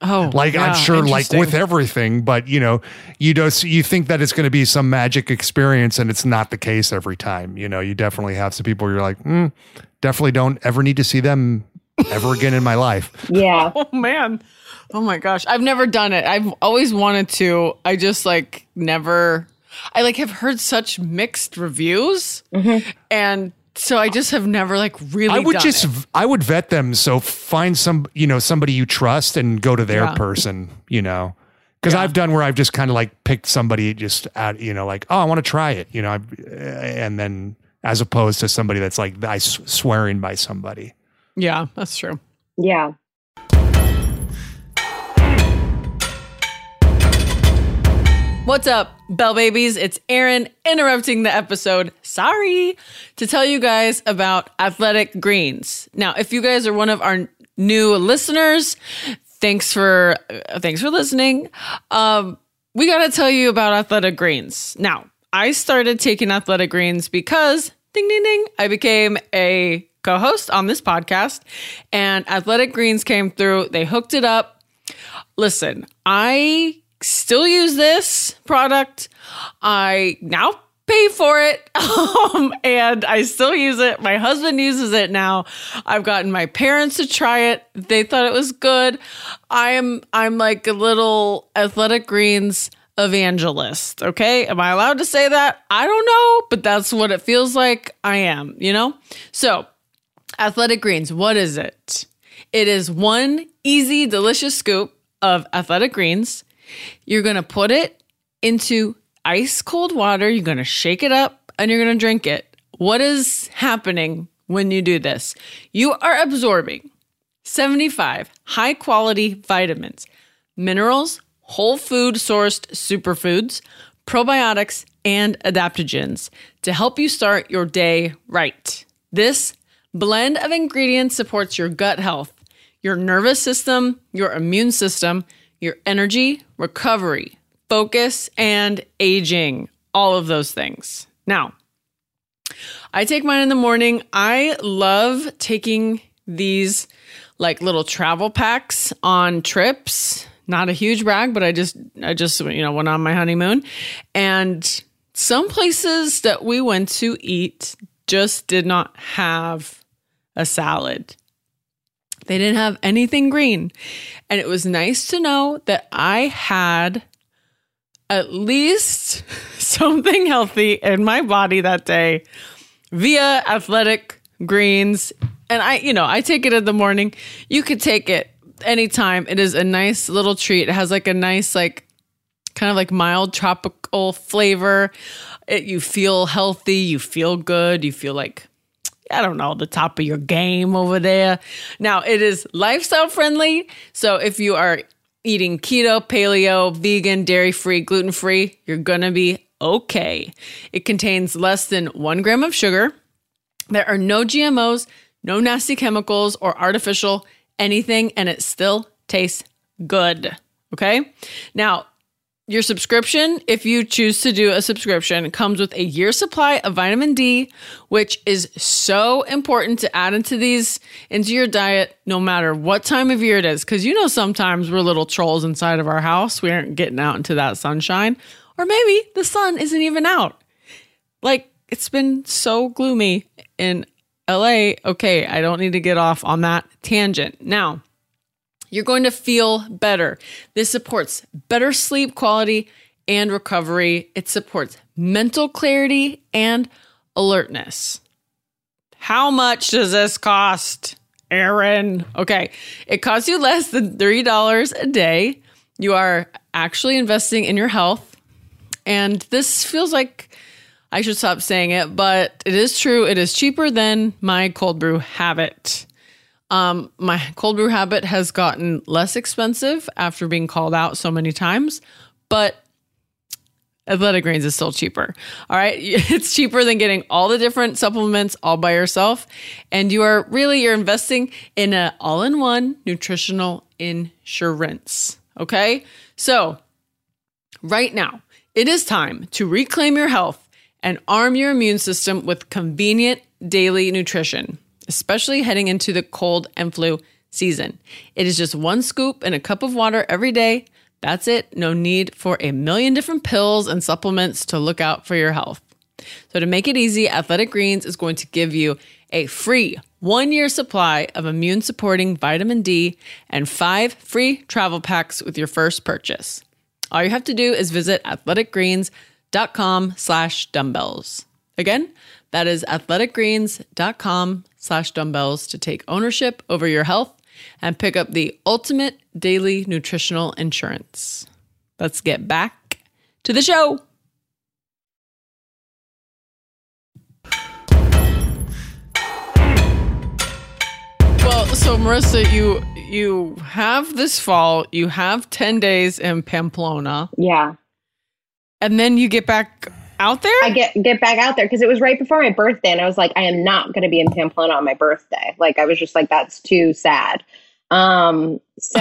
Oh, like yeah, I'm sure, like with everything, but you know, you don't you think that it's going to be some magic experience, and it's not the case every time. You know, you definitely have some people you're like, mm, definitely don't ever need to see them ever again in my life. Yeah. Oh man. Oh my gosh. I've never done it. I've always wanted to. I just like never I like have heard such mixed reviews. And so I just have never like really I would done just it. I would vet them. So find some you know somebody you trust and go to their Yeah. person. You know. Because I've done where I've just kind of like picked somebody just at you know like oh I want to try it you know eh, and then as opposed to somebody that's like I s- swearing by somebody. Yeah, that's true. Yeah. What's up, Bell Babies? It's Erin interrupting the episode. Sorry to tell you guys about Athletic Greens. Now, if you guys are one of our new listeners, thanks for uh, thanks for listening. Um, we got to tell you about Athletic Greens. Now, I started taking Athletic Greens because ding ding ding, I became a co-host on this podcast, and Athletic Greens came through. They hooked it up listen, I still use this product. I now pay for it. Um, and I still use it. My husband uses it now. I've gotten my parents to try it. They thought it was good. I'm I'm like a little athletic greens evangelist. Okay. Am I allowed to say that? I don't know, but that's what it feels like I am, you know? So Athletic Greens, what is it? It is one easy, delicious scoop of athletic greens. You're going to put it into ice cold water. You're going to shake it up and you're going to drink it. What is happening when you do this? You are absorbing 75 high quality vitamins, minerals, whole food sourced superfoods, probiotics, and adaptogens to help you start your day right. This blend of ingredients supports your gut health, your nervous system, your immune system, your energy, recovery, focus, and aging. All of those things. Now, I take mine in the morning. I love taking these like little travel packs on trips. Not a huge brag, but I just I just you know went on my honeymoon and some places that we went to eat just did not have a salad. They didn't have anything green. And it was nice to know that I had at least something healthy in my body that day via athletic greens. And I, you know, I take it in the morning. You could take it anytime. It is a nice little treat. It has like a nice, like, kind of like mild tropical flavor. It, you feel healthy. You feel good. You feel like, I don't know, the top of your game over there. Now, it is lifestyle friendly. So if you are eating keto, paleo, vegan, dairy free, gluten free, you're going to be okay. It contains less than one gram of sugar. There are no GMOs, no nasty chemicals or artificial anything, and it still tastes good. Okay. Now, your subscription, if you choose to do a subscription, comes with a year supply of vitamin D, which is so important to add into these into your diet no matter what time of year it is. Cause you know sometimes we're little trolls inside of our house. We aren't getting out into that sunshine. Or maybe the sun isn't even out. Like it's been so gloomy in LA. Okay, I don't need to get off on that tangent. Now, you're going to feel better. This supports better sleep quality and recovery. It supports mental clarity and alertness. How much does this cost, Erin? Okay, it costs you less than $3 a day. You are actually investing in your health. And this feels like I should stop saying it, but it is true. It is cheaper than my cold brew habit. Um, my cold brew habit has gotten less expensive after being called out so many times, but Athletic Greens is still cheaper. All right. It's cheaper than getting all the different supplements all by yourself. And you are really, you're investing in an all in one nutritional insurance. Okay. So right now, it is time to reclaim your health and arm your immune system with convenient daily nutrition, especially heading into the cold and flu season. It is just one scoop in a cup of water every day. That's it. No need for a million different pills and supplements to look out for your health. So, to make it easy, Athletic Greens is going to give you a free one year supply of immune supporting vitamin D and five free travel packs with your first purchase. All you have to do is visit athleticgreens.com slash dumbbells. Again, that is athleticgreens.com slash dumbbells to take ownership over your health and pick up the ultimate daily nutritional insurance. Let's get back to the show. Well, so Marissa, you you have this fall, you have 10 days in Pamplona, Yeah. and then you get back out there? I get get back out there because it was right before my birthday, and I was like, I am not going to be in Pamplona on my birthday. Like, I was just like, that's too sad. Um, so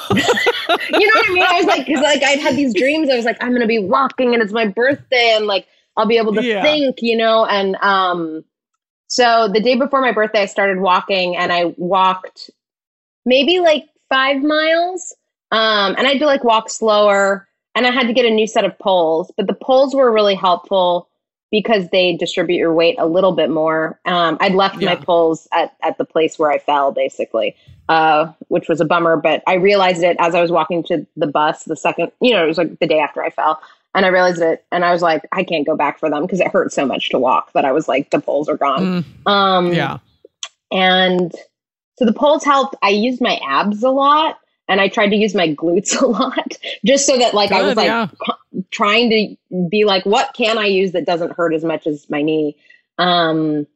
you know what I mean? I was like, because like I'd had these dreams. I was like, I'm going to be walking, and it's my birthday, and like I'll be able to Yeah. think, you know. And um, so the day before my birthday, I started walking, and I walked maybe like five miles. Um, and I had to like walk slower and I had to get a new set of poles, but the poles were really helpful because they distribute your weight a little bit more. Um, I'd left my poles at, at the place where I fell basically, uh, which was a bummer, but I realized it as I was walking to the bus the second, you know, it was like the day after I fell. And I realized it, and I was like, I can't go back for them because it hurt so much to walk that I was like, the poles are gone. Mm, Um, yeah. and so the poles helped. I used my abs a lot and I tried to use my glutes a lot just so that like I was like yeah. co- trying to be like, what can I use that doesn't hurt as much as my knee? Um,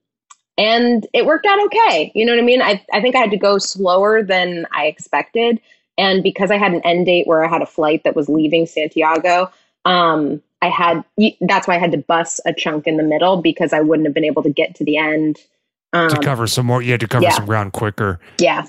and it worked out okay. You know what I mean? I, I think I had to go slower than I expected. And because I had an end date where I had a flight that was leaving Santiago, um, I had, that's why I had to bus a chunk in the middle because I wouldn't have been able to get to the end. Um, to cover some more. You had to cover yeah. some ground quicker. yeah.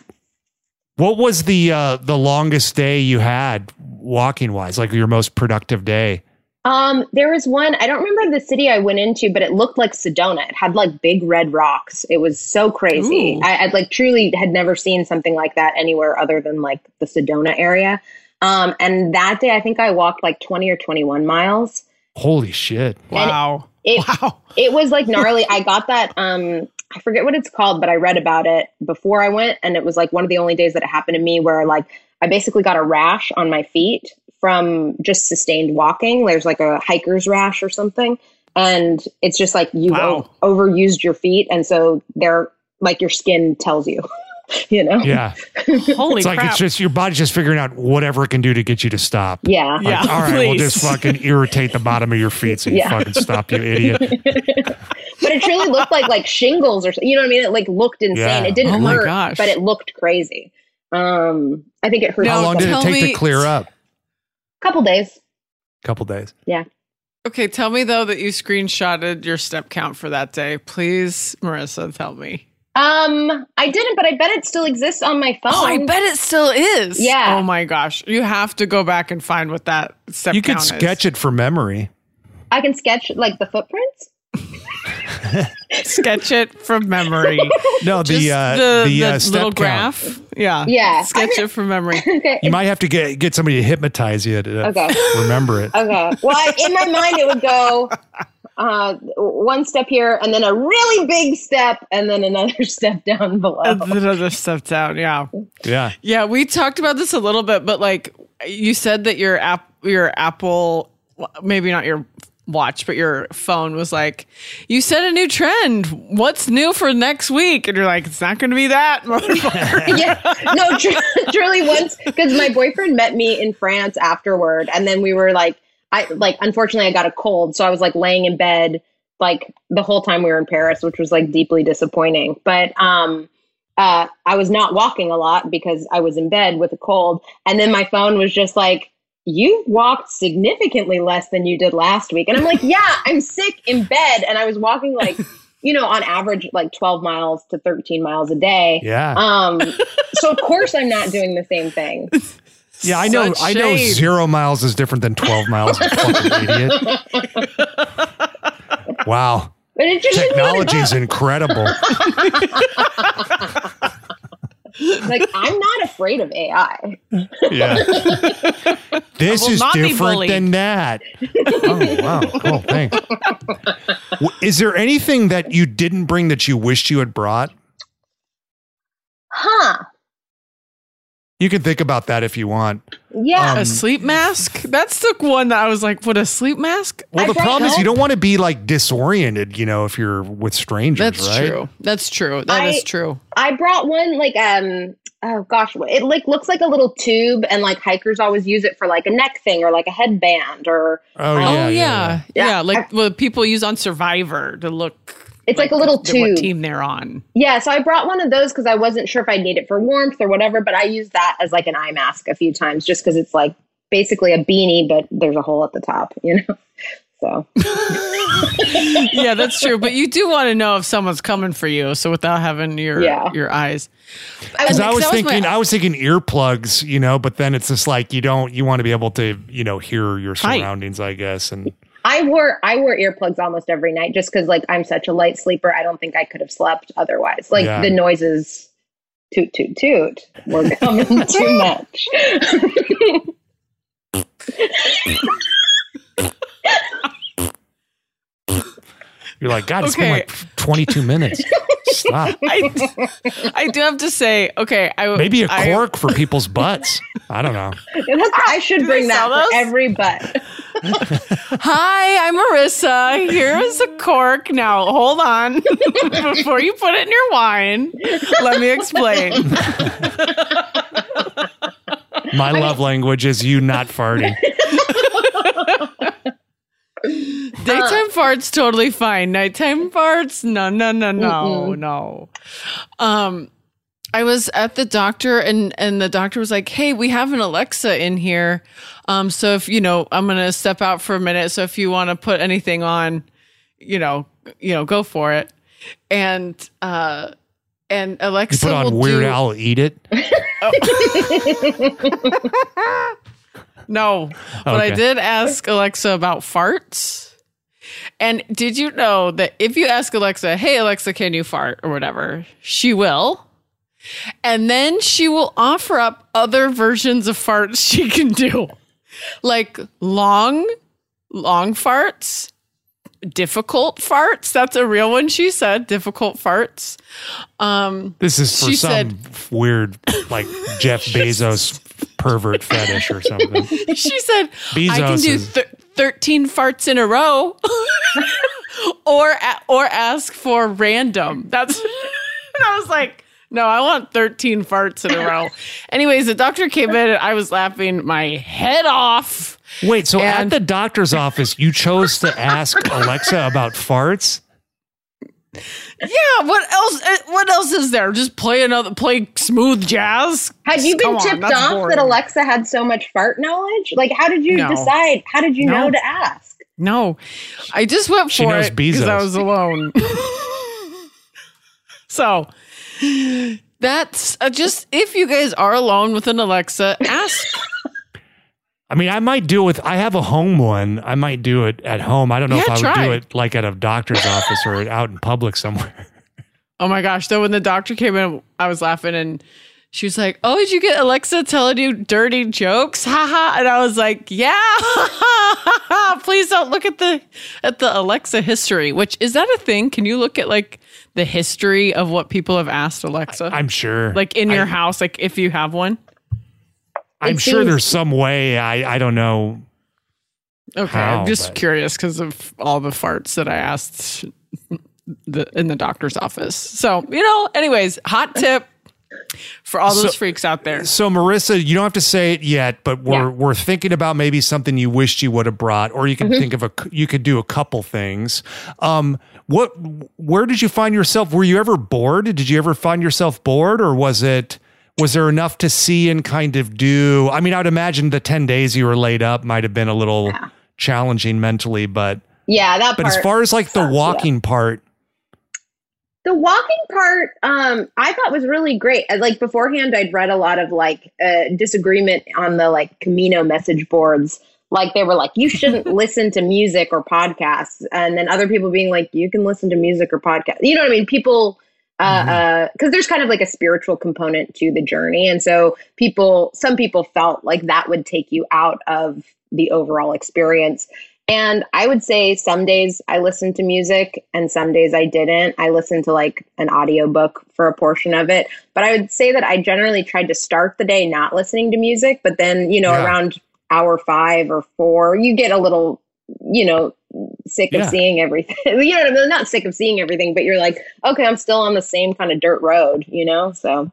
What was the uh, the longest day you had walking wise? Like your most productive day? Um, there was one, I don't remember the city I went into, but it looked like Sedona. It had like big red rocks. It was so crazy. I, I like truly had never seen something like that anywhere other than like the Sedona area. Um, and that day I think I walked like 20 or 21 miles. Holy shit! Wow. It, wow. it was like gnarly. I got that. Um, I forget what it's called, but I read about it before I went, and it was like one of the only days that it happened to me where like I basically got a rash on my feet from just sustained walking. There's like a hiker's rash or something, and it's just like you Wow. o- overused your feet, and so they're like your skin tells you, you know. Yeah, Holy it's like crap. it's just your body's just figuring out whatever it can do to get you to stop. Yeah. Like, Yeah, all right, we'll just fucking irritate the bottom of your feet so you Yeah. fucking stop, you idiot. but it truly looked like like shingles or so- you know what I mean. It like looked insane. Yeah. It didn't Oh hurt, gosh. but it looked crazy. Um, I think it hurt. Now, How long did it take me- to clear up? couple days. couple days. Yeah. Okay, tell me though that you screenshotted your step count for that day. Please, Marissa, tell me. Um, I didn't, but I bet it still exists on my phone. Oh, I bet it still is. Yeah. Oh my gosh. You have to go back and find what that step You could count sketch it for memory. I can sketch like the footprints. it. Sketch it from memory. No, Just the uh, the, the, uh, the step little count. graph. Yeah. Yeah. Sketch it from memory. okay. You might have to get get somebody to hypnotize you to Okay. remember it. Okay. Well, in my mind, it would go uh, one step here, and then a really big step, and then another step down below. Another step down. Yeah. Yeah. Yeah, we talked about this a little bit, but like you said that your app, your Apple, maybe not your watch, but your phone was like, you set a new trend. What's new for next week? And you're like, it's not going to be that. yeah, no, tr- truly once because my boyfriend met me in France afterward, and then we were like, I like, unfortunately, I got a cold, so I was like laying in bed like the whole time we were in Paris, which was like deeply disappointing. But um, uh, I was not walking a lot because I was in bed with a cold, and then my phone was just like. You walked significantly less than you did last week. And I'm like, yeah, I'm sick in bed. And I was walking like, you know, on average, like 12 miles to 13 miles a day. Yeah. Um, so of course I'm not doing the same thing. yeah, I know I know 0 miles is different than 12 miles, idiot. Wow. But it just Technology is incredible. Like I'm not afraid of AI. Yeah. this is different than that. oh, wow. Cool. Thanks. Is there anything that you didn't bring that you wished you had brought? Huh. You can think about that if you want. Yeah. Um, a sleep mask? That's the one that I was like, what a sleep mask? Well, I the brought problem is you don't want to be like disoriented, you know, if you're with strangers, That's right? true. That's true. That is I- true. I brought one like um oh gosh, it like looks like a little tube and like hikers always use it for like a neck thing or like a headband or Oh, yeah. yeah, yeah, yeah. Yeah. like what people use on Survivor to look. It's like, a little the- What tube. team they're on? Yeah, so I brought one of those because I wasn't sure if I'd need it for warmth or whatever, but I used that as like an eye mask a few times just because it's like basically a beanie, but there's a hole at the top, you know? So yeah, that's true. But you do want to know if someone's coming for you. So without having your Yeah. your eyes, I Because was, I was That was my- thinking, I was thinking earplugs, you know, but then it's just like you don't, you want to be able to, you know, hear your Right. surroundings, I guess. And I wore I wore earplugs almost every night just because like I'm such a light sleeper. I don't think I could have slept otherwise. Like Yeah. the noises toot toot toot were coming too much. you're like, God, it's been like 22 minutes. Stop. I, I do have to say, okay, I Maybe a I- cork for people's butts. I don't know. I should Do bring that sell for every butt. Hi, I'm Marissa. Here is a cork. Now hold on, before you put it in your wine. Let me explain. My love language is you not farting. Daytime farts totally fine. Nighttime farts, no, no, no, no, Mm-mm. no. Um, I was at the doctor, and and the doctor was like, "Hey, we have an Alexa in here. Um, so if you know, I'm gonna step out for a minute. So if you want to put anything on, you know, you know, go for it." And uh, and You Alexa put on Weird do, Al, eat it. No, but I did ask Alexa about farts. And did you know that if you ask Alexa, hey, Alexa, can you fart or whatever, she will. And then she will offer up other versions of farts she can do, like long, long farts, difficult farts. That's a real one, she said, difficult farts. Um, This is for She some said- weird, like Jeff Bezos pervert fetish or something. she said, I can Bezos do is- 13 farts in a row or or ask for random. That's I was like, no, I want 13 farts in a row. Anyways, the doctor came in and I was laughing my head off. Wait, so at the doctor's office, you chose to ask Alexa about farts? Yeah, what else eh, what else is there? Just play another play smooth jazz? Had you been Come tipped that's off boring. that Alexa had so much fart knowledge? Like, how did you No. decide? How did you No. know to ask? No, I just went for it because I was alone. so that's uh, just if you guys are alone with an Alexa, ask. I mean, I might do it with, I have a home one. I might do it at home. I don't know if Yeah, I would do it like at a doctor's office or out in public somewhere. oh my gosh! Though when the doctor came in, I was laughing and. She was like, "Oh, did you get Alexa telling you dirty jokes?" Haha, and I was like, "Yeah." Please don't look at the at the Alexa history. Which is that a thing? Can you look at like the history of what people have asked Alexa, I'm sure. like in your I- house, like if you have one? I'm It sure seems- there's some way. I, I don't know. Okay, how, I'm just but- curious because of all the farts that I asked the, in the doctor's office. So, you know, anyways, hot tip for all those So- freaks out there. So, Marissa, you don't have to say it yet, but we're Yeah. we're thinking about maybe something you wished you would have brought, or you can Mm-hmm. think of a you could do a couple things. Um, what where did you find yourself? Were you ever bored? Did you ever find yourself bored, or was it was there enough to see and kind of do? I mean, I would imagine the ten days you were laid up might have been a little challenging mentally, but Yeah, that but as far as like the yeah. walking part, The walking part, um, I thought was really great. Uh, Like beforehand, I'd read a lot of like uh, disagreement on the like Camino message boards. Like they were like, you shouldn't listen to music or podcasts, and then other people being like, you can listen to music or podcast. You know what I mean? People because uh, uh, there's kind of like a spiritual component to the journey, and so people, some people felt like that would take you out of the overall experience. And I would say some days I listened to music and some days I didn't. I listened to like an audiobook for a portion of it. But I would say that I generally tried to start the day not listening to music, but then, you know, Yeah. around hour five or four, you get a little, you know, sick of Yeah. seeing everything. you know what I mean? Not sick of seeing everything, but you're like, okay, I'm still on the same kind of dirt road, you know? So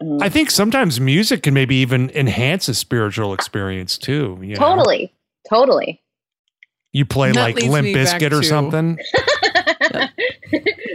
um, I think sometimes music can maybe even enhance a spiritual experience too. You know? totally, totally. You play That like leads Limp me back Bizkit or to- something.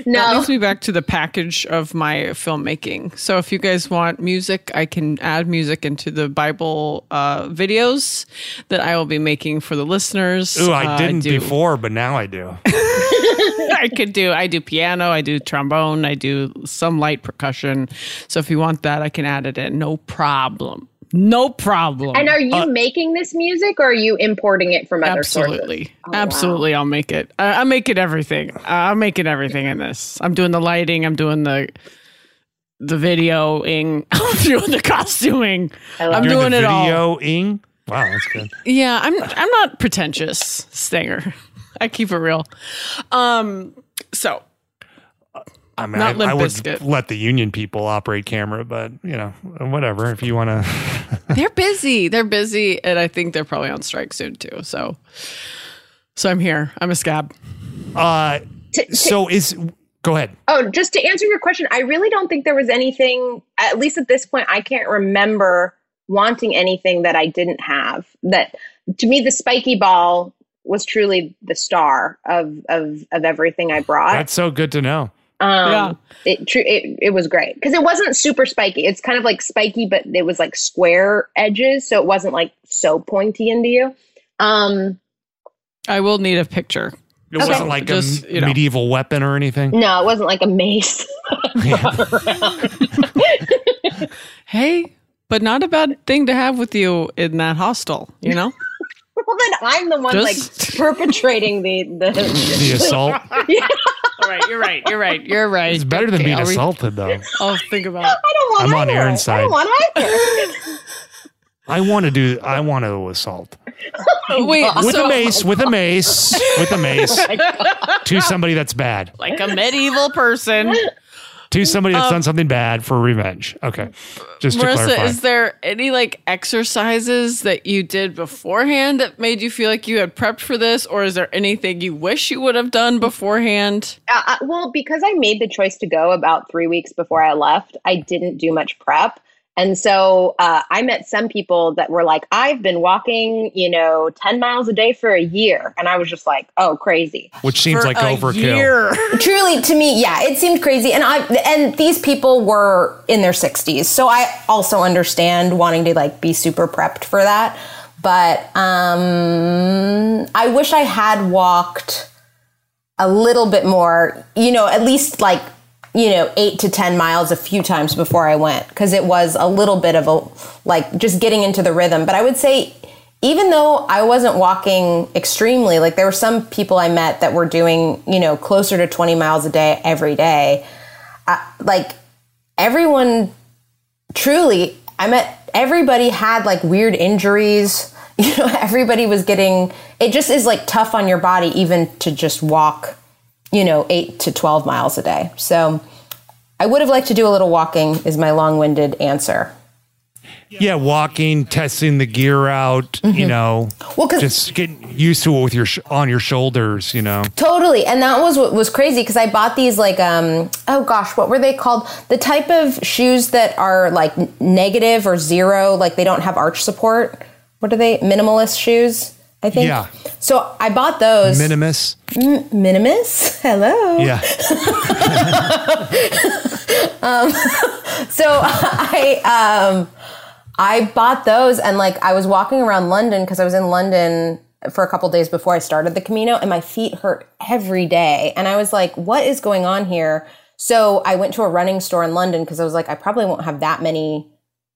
That no. leads me back to the package of my filmmaking. So if you guys want music, I can add music into the Bible uh, videos that I will be making for the listeners. Ooh, I Uh, didn't do- before, but now I do. I could do. I do piano. I do trombone. I do some light percussion. So if you want that, I can add it in. No problem. No problem. And are you Uh, making this music or are you importing it from other sources? Absolutely, Oh, wow. absolutely. I'll make it. I, I'm making everything. I'm making everything in this. I'm doing the lighting. I'm doing the the videoing. I'm doing the costuming. I love I'm it. You're doing the it all. videoing. Wow, that's good. Yeah, I'm. I'm not pretentious, Stanger. I keep it real. Um. So I mean, Not I, Limp I would Bizkit. let the union people operate camera, but you know, whatever. If you want to, they're busy. They're busy, and I think they're probably on strike soon too. So, so I'm here. I'm a scab. uh, T- t- so is go ahead. oh, just to answer your question, I really don't think there was anything, at least at this point, I can't remember wanting anything that I didn't have. That to me, the spiky ball was truly the star of of of everything I brought. That's so good to know. Um, Yeah. it, tr- it it was great because it wasn't super spiky. It's kind of like spiky, but it was like square edges, so it wasn't like so pointy into you. Um, I will need a picture. It Okay. wasn't like Just, a you know. medieval weapon or anything. no, it wasn't like a mace. Hey, but not a bad thing to have with you in that hostel. You know. well, then I'm the one Just- like perpetrating the the, The assault. All right, you're right. You're right. You're right. It's better than Okay, being I'll re- assaulted, though. I'll oh, think about it. I don't want. I'm on either. Erin's I don't want either. I want to do. I want to assault Wait, with so a mace. With a mace. With a mace oh to somebody that's bad. like a medieval person. To somebody that's Um, done something bad for revenge. Okay, just to Marissa, clarify. is there any like exercises that you did beforehand that made you feel like you had prepped for this, or is there anything you wish you would have done beforehand? Uh, uh, well, because I made the choice to go about three weeks before I left, I didn't do much prep. And so uh, I met some people that were like, I've been walking, you know, 10 miles a day for a year. And I was just like, oh, crazy. Which seems For like overkill. year. Truly, to me, yeah, it seemed crazy, and I and these people were in their sixties, so I also understand wanting to like be super prepped for that. But um, I wish I had walked a little bit more, you know, at least like you know eight to ten miles a few times before I went because it was a little bit of a like just getting into the rhythm. But I would say even though I wasn't walking extremely, like there were some people I met that were doing, you know, closer to 20 miles a day every day. Like everyone, truly, I met everybody had like weird injuries. You know, everybody was getting, it just is like tough on your body even to just walk, you know, eight to 12 miles a day. So I would have liked to do a little walking, is my long winded answer. Yeah, walking, testing the gear out. Mm-hmm. You know, Well, because just getting used to it with your sh- on your shoulders. You know, Totally. And that was what was crazy because I bought these like um oh gosh, what were they called? The type of shoes that are like negative or zero, like they don't have arch support. What are they? Minimalist shoes, I think. Yeah. So I bought those. minimus. Minimus? Hello. Yeah, So I um I bought those and like I was walking around London because I was in London for a couple days before I started the Camino and my feet hurt every day and I was like what is going on here? So I went to a running store in London because I was like I probably won't have that many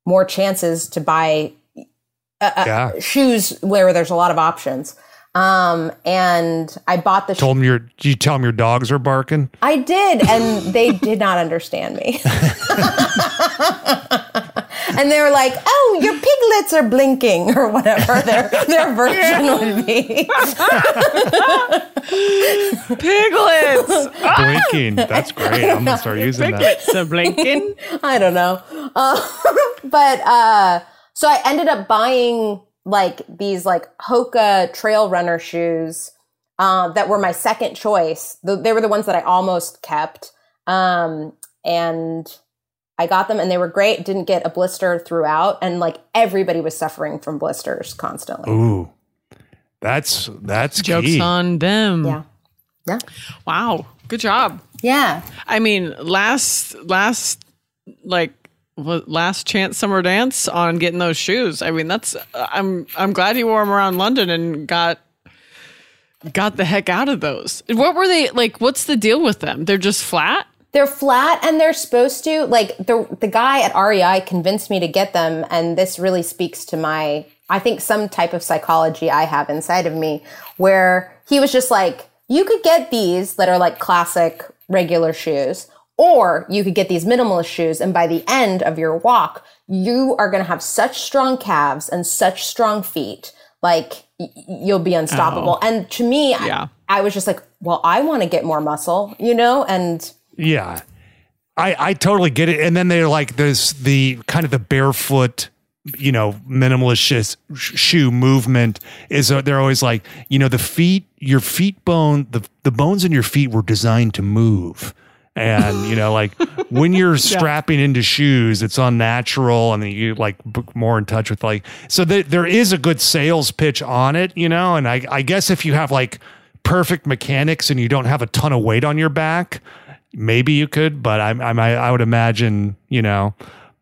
more chances to buy yeah. shoes where there's a lot of options. Um, and I bought the. Told them your. Did you tell them your dogs are barking? I did, and they did not understand me. and they were like, "Oh, your piglets are blinking," or whatever their their version would be. Piglets. Blinking. That's great. I'm gonna start using that. Piglets are blinking. I don't know. Uh, but uh, so I ended up buying like these like Hoka trail runner shoes uh, that were my second choice. The, they were the ones that I almost kept. Um, and I got them and they were great. Didn't get a blister throughout. And like everybody was suffering from blisters constantly. Ooh, that's that's Jokes key. on them. Yeah. Yeah. Wow. Good job. Yeah. I mean, last last like what, last chance summer dance on getting those shoes. I mean, that's I'm I'm glad you wore them around London and got got the heck out of those. What were they like? What's the deal with them? They're just flat. They're flat and they're supposed to like the the guy at REI convinced me to get them and this really speaks to my I think some type of psychology I have inside of me where he was just like you could get these that are like classic regular shoes or you could get these minimalist shoes and by the end of your walk you are going to have such strong calves and such strong feet like y- you'll be unstoppable and to me Yeah. I, I was just like well I want to get more muscle you know and Yeah. I, I totally get it. And then they're like this the kind of the barefoot, you know, minimalist sh- shoe movement is uh, they're always like, you know, the feet, your feet bone, the, the bones in your feet were designed to move. And, you know, like when you're strapping into shoes, it's unnatural and then you like more in touch with like, so th- there is a good sales pitch on it, you know, and I, I guess if you have like perfect mechanics and you don't have a ton of weight on your back, maybe you could, but I, I, I would imagine, you know,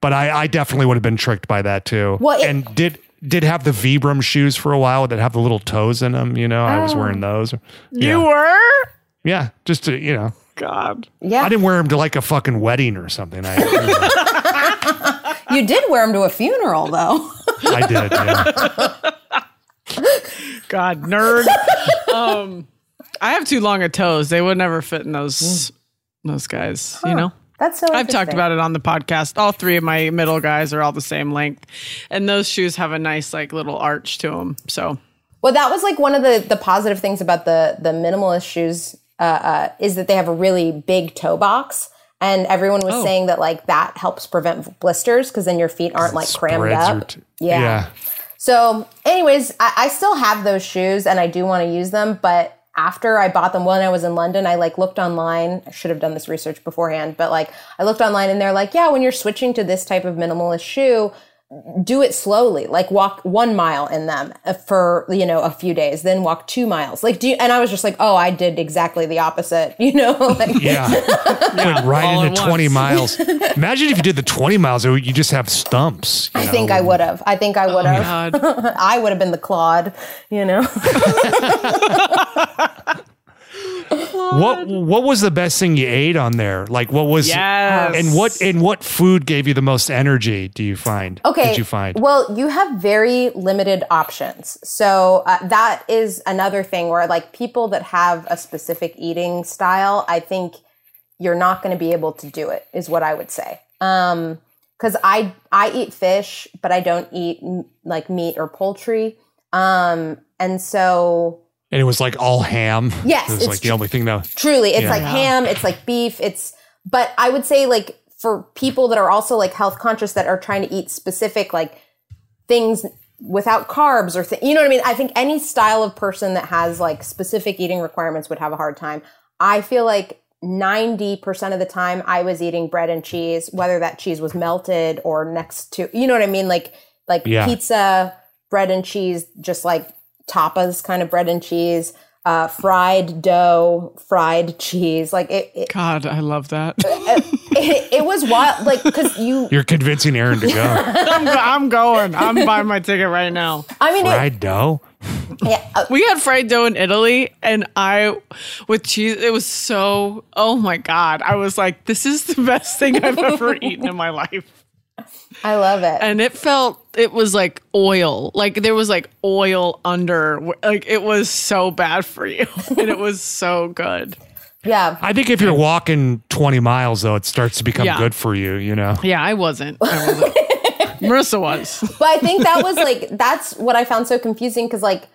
but I, I definitely would have been tricked by that too. Well, it- and did did have the Vibram shoes for a while that have the little toes in them. You know, I was oh. wearing those. You were. yeah, just to you know, God. yeah I didn't wear them to like a fucking wedding or something. I, You did wear them to a funeral, though. I did. Yeah. God, nerd. um, I have too long of toes. They would never fit in those those guys. You know. That's so. I've talked about it on the podcast. All three of my middle guys are all the same length, and those shoes have a nice like little arch to them. So Well, that was like one of the the positive things about the the minimalist shoes uh, uh, is that they have a really big toe box, and everyone was Oh. saying that like that helps prevent blisters because then your feet aren't like crammed up. t- yeah. yeah. So, anyways, I, I still have those shoes and I do want to use them, but after I bought them when I was in London, I like looked online. I should have done this research beforehand, but like I looked online and they're like, yeah, when you're switching to this type of minimalist shoe, do it slowly. Like walk one mile in them uh, for you know a few days, then walk two miles. Like do you? And I was just like, oh, I did exactly the opposite. You know, like Yeah. Went right all into 20 once. miles. Imagine if you did the 20 miles, you just have stumps. you I know? think I would have. I think I would oh, have. God, I would have been the clod. You know. What what was the best thing you ate on there? Like what was yes. and what and what food gave you the most energy? Do you find? Okay. Did you find? Well, you have very limited options. So uh, that is another thing where, like, people that have a specific eating style, I think you're not going to be able to do it. Is what I would say. Um, because I I eat fish, but I don't eat m- like meat or poultry. Um, and so and it was like all ham. Yes, it was it's like the only thing though. Truly, it's Yeah. like ham, it's like beef, it's but I would say like for people that are also like health conscious that are trying to eat specific like things without carbs or th- you know what I mean? I think any style of person that has like specific eating requirements would have a hard time. I feel like 90% of the time I was eating bread and cheese, whether that cheese was melted or next to, you know what I mean? Like, like Yeah. pizza, bread and cheese, just like tapas kind of bread and cheese, uh, fried dough, fried cheese. Like it, it, God, I love that. it, it was wild. Like, cause you, You're convincing Erin to go. I'm, I'm going. I'm buying my ticket right now. I mean, it, Fried dough. yeah, uh, We had fried dough in Italy, and I with cheese. It was so. Oh my god! I was like, this is the best thing I've ever eaten in my life. I love it. and it felt it was like oil like there was like oil under like it was so bad for you and it was so good yeah. I think if you're walking 20 miles though, it starts to become Yeah. good for you, you know. yeah i wasn't i wasn't marissa was but I think that was like that's what I found so confusing because like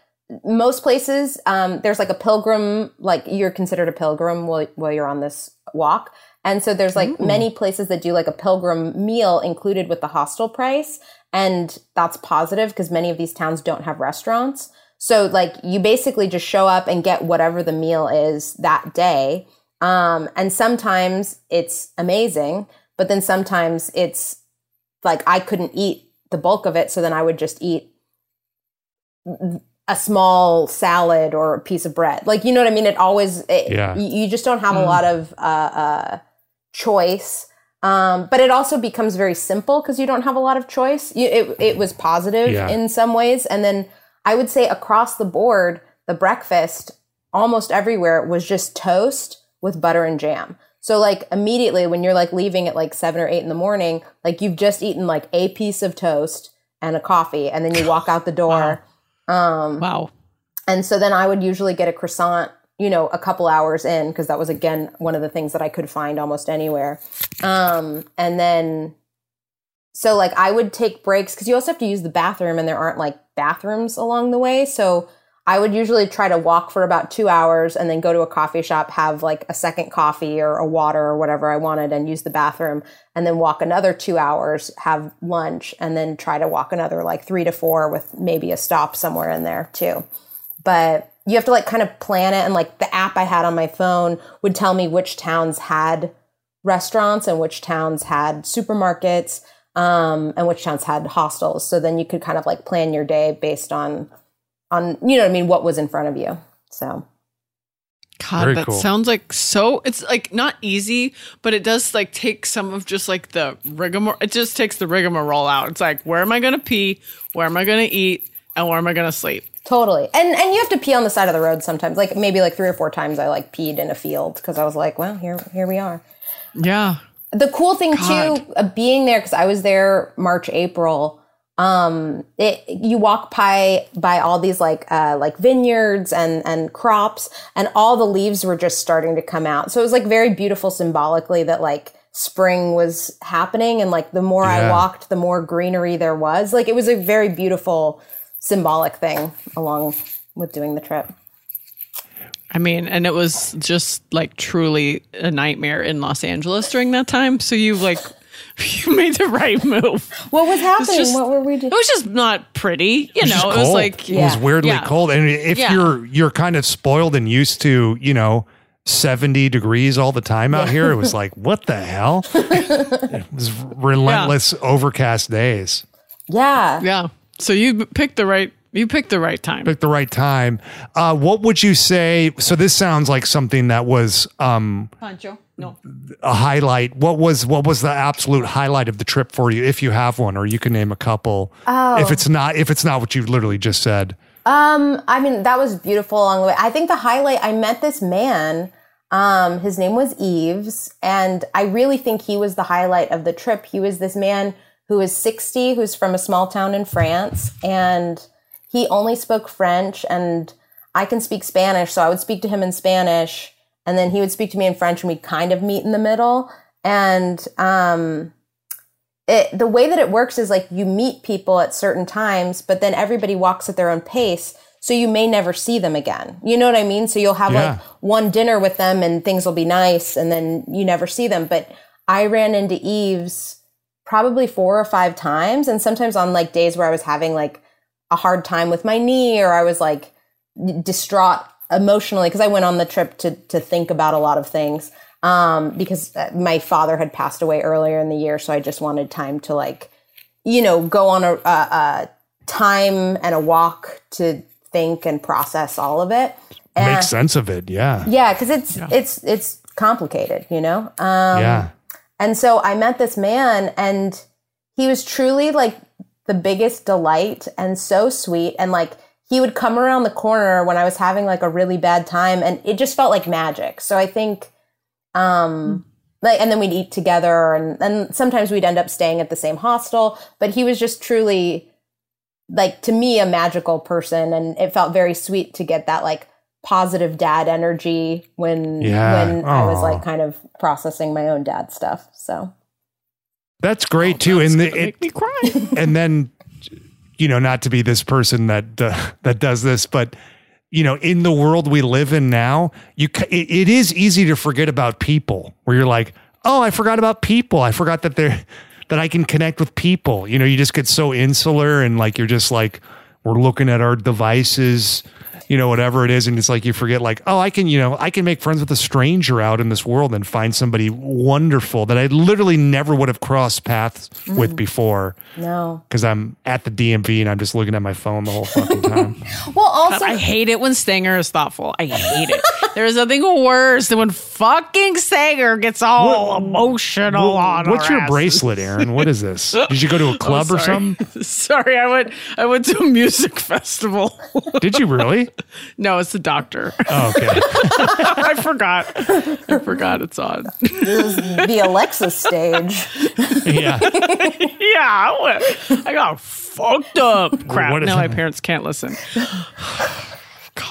most places, um, there's like a pilgrim, like you're considered a pilgrim while, while you're on this walk. And so there's like many places that do like a pilgrim meal included with the hostel price. And that's positive because many of these towns don't have restaurants. So like you basically just show up and get whatever the meal is that day. Um, and sometimes it's amazing, but then sometimes it's like I couldn't eat the bulk of it. So then I would just eat a small salad or a piece of bread. Like, you know what I mean? It always, it, Yeah. you, you just don't have a lot of uh, uh, choice. Um, but it also becomes very simple because you don't have a lot of choice. You, it, it was positive Yeah. in some ways. And then I would say across the board, the breakfast almost everywhere was just toast with butter and jam. So like immediately when you're like leaving at like seven or eight in the morning, like you've just eaten like a piece of toast and a coffee, and then you walk out the door. Um, wow and so then I would usually get a croissant, you know, a couple hours in because that was again one of the things that I could find almost anywhere. Um, and then so like I would take breaks because you also have to use the bathroom and there aren't like bathrooms along the way. So I would usually try to walk for about two hours and then go to a coffee shop, have like a second coffee or a water or whatever I wanted and use the bathroom and then walk another two hours, have lunch, and then try to walk another like three to four with maybe a stop somewhere in there too but you have to like kind of plan it and like the app i had on my phone would tell me which towns had restaurants and which towns had supermarkets um, and which towns had hostels so then you could kind of like plan your day based on on you know what i mean what was in front of you so God, Very that cool. sounds like so. It's like not easy, but it does like take some of just like the rigmarole. It just takes the rigmarole out. It's like, where am I going to pee? Where am I going to eat? And where am I going to sleep? Totally. And and you have to pee on the side of the road sometimes. Like maybe like three or four times i like peed in a field because i was like well here here we are. Yeah. the cool thing God. too of being there because i was there march april um it you walk by by all these like uh like vineyards and and crops and all the leaves were just starting to come out. So it was like very beautiful symbolically that like spring was happening and like the more i walked the more greenery there was. Like it was a very beautiful symbolic thing along with doing the trip I mean, and it was just like truly a nightmare in Los Angeles during that time. So you like, you made the right move. what was happening just- what were we doing It was just not pretty, you It's know. just It was cold. like, it was weirdly Yeah. cold. And if Yeah. you're you're kind of spoiled and used to, you know, 70 degrees all the time out here, it was like, what the hell? it was relentless overcast days. yeah yeah. So you picked the right, you picked the right time. Pick the right time. Uh, what would you say? So this sounds like something that was um, Pancho, no. a highlight. What was what was the absolute highlight of the trip for you, if you have one, or you can name a couple. Oh. If it's not if it's not what you literally just said. Um, I mean, that was beautiful along the way. I think the highlight, I met this man. Um, his name was Yves, and I really think he was the highlight of the trip. He was this man who is 60, who's from a small town in France, and he only spoke French, and I can speak Spanish, so I would speak to him in Spanish, and then he would speak to me in French, and we'd kind of meet in the middle. And um, it, the way that it works is like you meet people at certain times, but then everybody walks at their own pace. So you may never see them again. You know what I mean? So you'll have Yeah. like one dinner with them and things will be nice and then you never see them. But I ran into Yves probably four or five times. And sometimes on like days where I was having like a hard time with my knee or I was like distraught emotionally because I went on the trip to to think about a lot of things um, because uh, my father had passed away earlier in the year, so I just wanted time to like you know go on a, a, a time and a walk to think and process all of it. And- Make sense of it. Yeah. yeah, because it's it's it's complicated, you know. Um, yeah. And so I met this man, and he was truly like the biggest delight and so sweet. And like he would come around the corner when I was having like a really bad time, and it just felt like magic. So I think um, like and then we'd eat together and and sometimes we'd end up staying at the same hostel but he was just truly like to me a magical person and it felt very sweet to get that like positive dad energy when Yeah. when I was like kind of processing my own dad stuff so That's great too. That's And the, it, make me cry. and then you know not to be this person that uh, that does this but you know in the world we live in now you ca- it, it is easy to forget about people where you're like oh i forgot about people i forgot that they're that i can connect with people you know you just get so insular and like you're just like we're looking at our devices you know whatever it is and it's like you forget like oh i can you know i can make friends with a stranger out in this world and find somebody wonderful that i literally never would have crossed paths with mm. before no because I'm at the DMV and I'm just looking at my phone the whole fucking time. well also I hate it when Stanger is thoughtful. I hate it. There's nothing worse than when fucking Stanger gets all emotional on What's our your asses. bracellet, Erin? What is this? Did you go to a oh, club or something? Sorry, I went. I went to a music festival. Did you really? no, it's the doctor. Oh, okay. I forgot. I forgot it's on. this is the Alexa stage Yeah. yeah, I, went, I got fucked up. Crap. What is now my parents can't listen.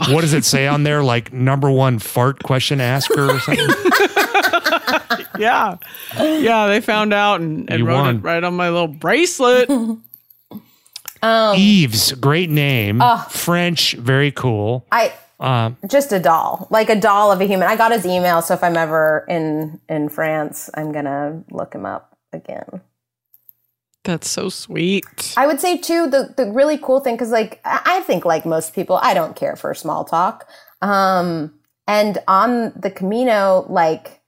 What does it say on there? Like number one fart question asker or something? Yeah, yeah. They found out and, and wrote won. it right on my little bracelet. Yves, great name. French, very cool. I Um, just a doll, like a doll of a human. I got his email, so if I'm ever in in France, I'm gonna look him up again. That's so sweet. I would say too the the really cool thing because like I I think like most people, I don't care for small talk. Um, and on the Camino, like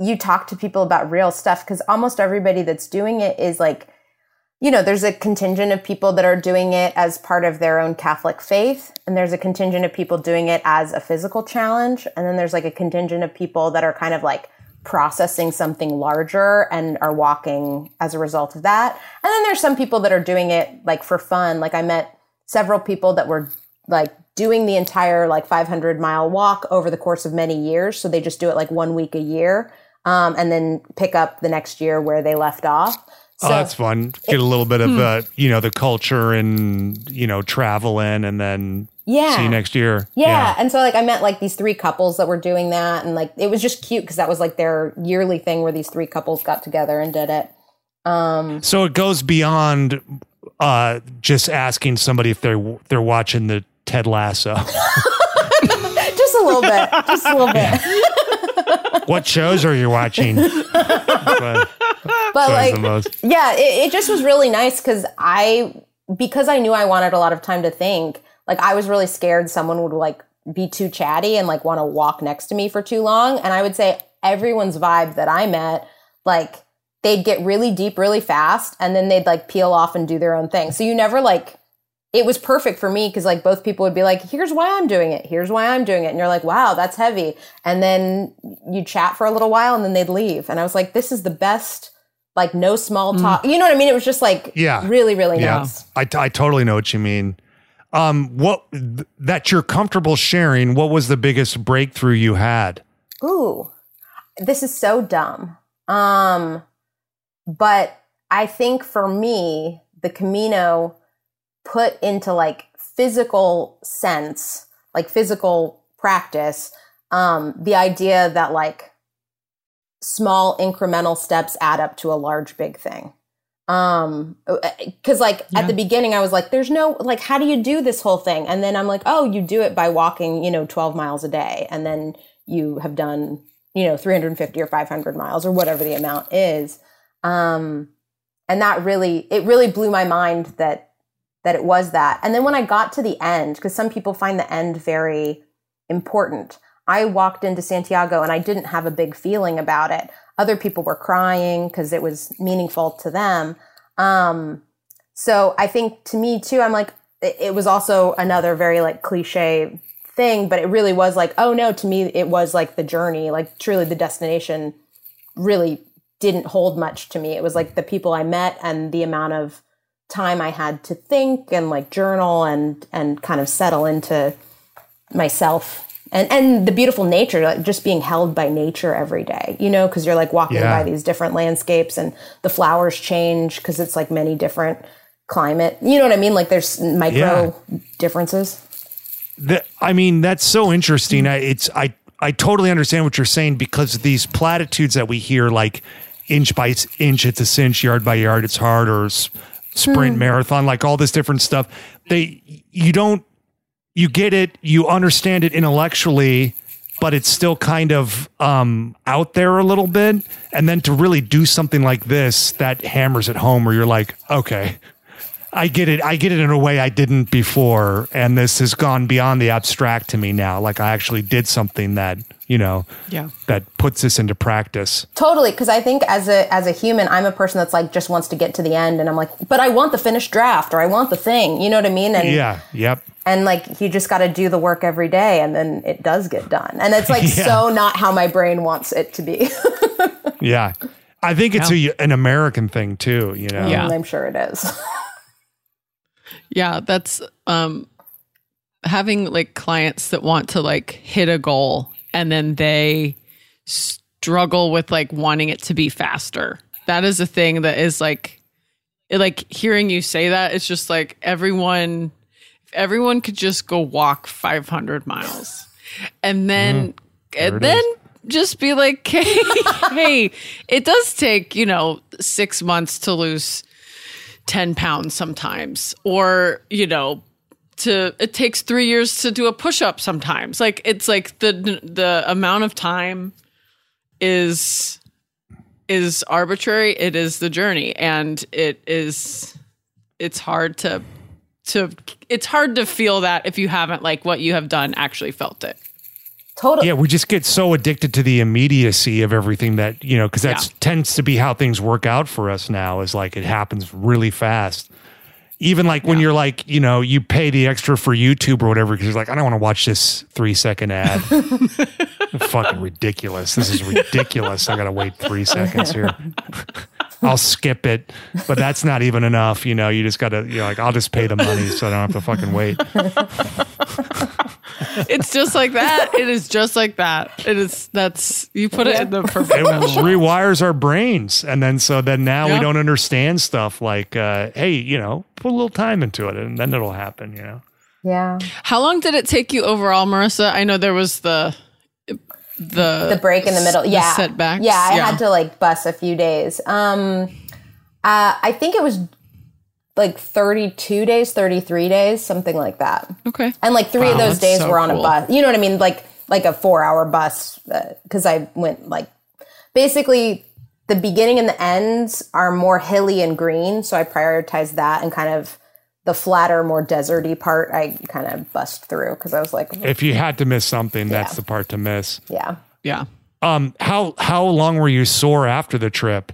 you talk to people about real stuff because almost everybody that's doing it is like you know, there's a contingent of people that are doing it as part of their own Catholic faith, and there's a contingent of people doing it as a physical challenge, and then there's like a contingent of people that are kind of like processing something larger and are walking as a result of that. And then there's some people that are doing it like for fun. Like I met several people that were like doing the entire like 500 mile walk over the course of many years, so they just do it like one week a year, um, and then pick up the next year where they left off. Oh, that's fun. Get a little bit Hmm. of uh, you know, the culture and you know, travel in and then Yeah. see you next year. Yeah. And so like I met like these three couples that were doing that and like it was just cute because that was like their yearly thing where these three couples got together and did it. Um So it goes beyond uh, just asking somebody if they're they're watching the Ted Lasso. just a little bit. Just a little bit. what shows are you watching? But But like yeah, it, it just was really nice because I because I knew I wanted a lot of time to think, like I was really scared someone would like be too chatty and like want to walk next to me for too long. And I would say everyone's vibe that I met, like they'd get really deep really fast and then they'd like peel off and do their own thing. So you never like it was perfect for me because like both people would be like, here's why I'm doing it. Here's why I'm doing it. And you're like, wow, that's heavy. And then you chat for a little while and then they'd leave. And I was like, this is the best, like no small talk. You know what I mean? It was just like, Yeah. really, really Yeah, nice. I, I totally know what you mean. Um, what th- that you're comfortable sharing? What was the biggest breakthrough you had? Ooh, this is so dumb. Um, but I think for me, the Camino put into like physical sense, like physical practice, um, the idea that like small incremental steps add up to a large big thing. Um, cause like at the beginning I was like, there's no, like, how do you do this whole thing? And then I'm like, oh, you do it by walking, you know, 12 miles a day. And then you have done, you know, 350 or 500 miles or whatever the amount is. Um, and that really, it really blew my mind that, that it was that. And then when I got to the end, because some people find the end very important, I walked into Santiago and I didn't have a big feeling about it. Other people were crying because it was meaningful to them. Um, so I think to me too, I'm like, it, it was also another very like cliche thing, but it really was like, oh no, to me, it was like the journey, like truly the destination really didn't hold much to me. It was like the people I met and the amount of time I had to think and like journal and and kind of settle into myself and and the beautiful nature, like just being held by nature every day, you know, because you're like walking Yeah. by these different landscapes and the flowers change because it's like many different climate. You know what I mean? Like there's micro differences. The, I mean, that's so interesting. I, it's I I totally understand what you're saying because these platitudes that we hear, like inch by inch, it's a cinch, yard by yard, it's hard, or sprint hmm. marathon, like all this different stuff. They you don't you get it, you understand it intellectually, but it's still kind of um, out there a little bit. And then to really do something like this that hammers it home, where you're like, okay, I get it. I get it in a way I didn't before, and this has gone beyond the abstract to me now. Like I actually did something that you know, Yeah. that puts this into practice. Totally, because I think as a as a human, I'm a person that's like just wants to get to the end, and I'm like, but I want the finished draft, or I want the thing. You know what I mean? And Yeah. Yep. And like you just got to do the work every day, and then it does get done. And it's like Yeah. so not how my brain wants it to be. Yeah. I think it's a, an American thing too. You know. Yeah. I'm sure it is. Yeah, that's um having like clients that want to like hit a goal and then they struggle with like wanting it to be faster. That is a thing that is like it, like hearing you say that it's just like everyone if everyone could just go walk 500 miles. And then hmm. There and then is. just be like hey, hey it does take you know 6 months to lose 10 pounds sometimes. Or you know to it takes 3 years to do a push up sometimes. Like it's like the the amount of time is is arbitrary. It is the journey. And it is it's hard to to it's hard to feel that if you haven't like what you have done actually felt it totally. Yeah, we just get so addicted to the immediacy of everything that you know, because that Yeah. tends to be how things work out for us now. Is like it happens really fast. Even like when you're like, you know, you pay the extra for YouTube or whatever because you're like, I don't want to watch this three second ad. Fucking ridiculous. This is ridiculous. I got to wait three seconds here. I'll skip it, but that's not even enough. You know, you just got to, you're like, I'll just pay the money so I don't have to fucking wait. it's just like that it is just like that it is that's you put it in the perfect it rewires our brains and then so then now we don't understand stuff like uh hey you know put a little time into it and then it'll happen you know yeah. How long did it take you overall, Marissa? I know there was the the the break in the middle. the Yeah. setbacks. Yeah, I Yeah. had to like bus a few days. Um uh I think it was like 32 days, 33 days, something like that. Okay. And like three of those days so were on cool. a bus. You know what I mean? Like like a 4-hour bus cuz I went like basically the beginning and the ends are more hilly and green, so I prioritized that and kind of the flatter, more deserty part I kind of bust through cuz I was like, if you had to miss something that's Yeah. the part to miss yeah. Yeah. um how how long were you sore after the trip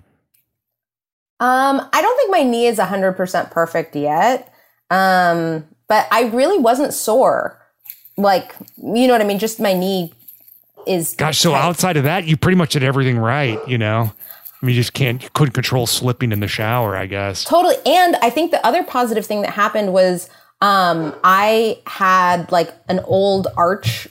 Um, I don't think my knee is 100% perfect yet. Um, but I really wasn't sore. Like, you know what I mean? Just my knee is. gosh so outside of that you pretty much did everything right you know I mean, you just can't you couldn't control slipping in the shower i guess Totally. And I think the other positive thing that happened was um, I had like an old arch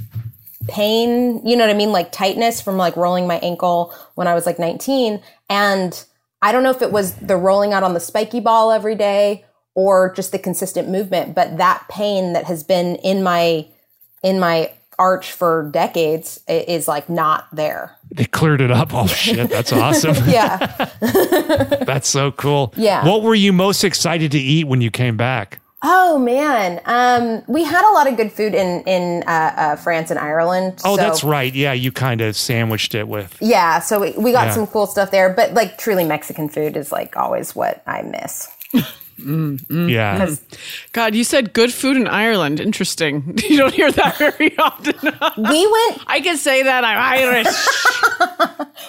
pain, you know what I mean? Like tightness from like rolling my ankle when I was like 19. And I don't know if it was the rolling out on the spiky ball every day or just the consistent movement, but that pain that has been in my in my arch for decades is like not there. they cleared it up oh shit that's awesome Yeah. that's so cool Yeah. what were you most excited to eat when you came back Oh man, um, we had a lot of good food in in uh, uh, France and Ireland. oh so- that's right yeah you kind of sandwiched it with Yeah, so we, we got Yeah. some cool stuff there, but like truly Mexican food is like always what I miss. yeah God, you said good food in Ireland. Interesting. You don't hear that very often. We went I can say that I'm Irish.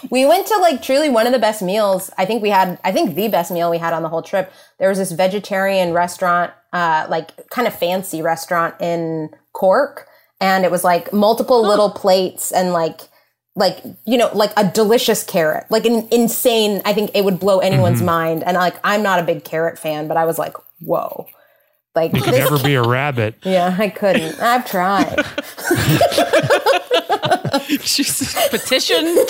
we went to like truly one of the best meals. I think we had I think the best meal we had on the whole trip. There was this vegetarian restaurant, uh, like kind of fancy restaurant in Cork, and it was like multiple little plates and like like you know like a delicious carrot like an insane i think it would blow anyone's mind and like i'm not a big carrot fan but i was like whoa like you could this never be a rabbit Yeah, I couldn't. I've tried. She's petitioned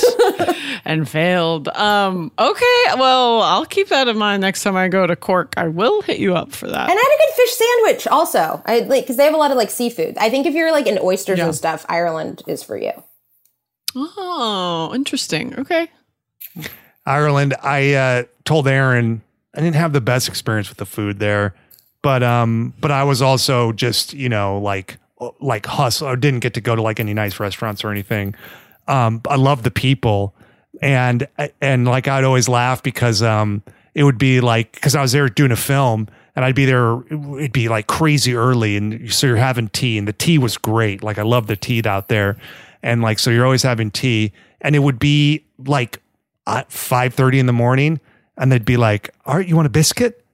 and failed. Um, okay, well, I'll keep that in mind next time I go to Cork. I will hit you up for that. And I had a good fish sandwich also. I like because they have a lot of like seafood. I think if you're like in oysters Yeah. and stuff, Ireland is for you. Oh, interesting. Okay. Ireland, I uh, told Erin I didn't have the best experience with the food there, but um, but I was also just you know like like hustle. I didn't get to go to like any nice restaurants or anything. Um, I love the people, and and like I'd always laugh because um, it would be like because I was there doing a film. And I'd be there, it'd be like crazy early. And so you're having tea, and the tea was great. Like, I love the tea out there. And like, so you're always having tea. And it would be like at 5.30 in the morning and they'd be like all right you want a biscuit?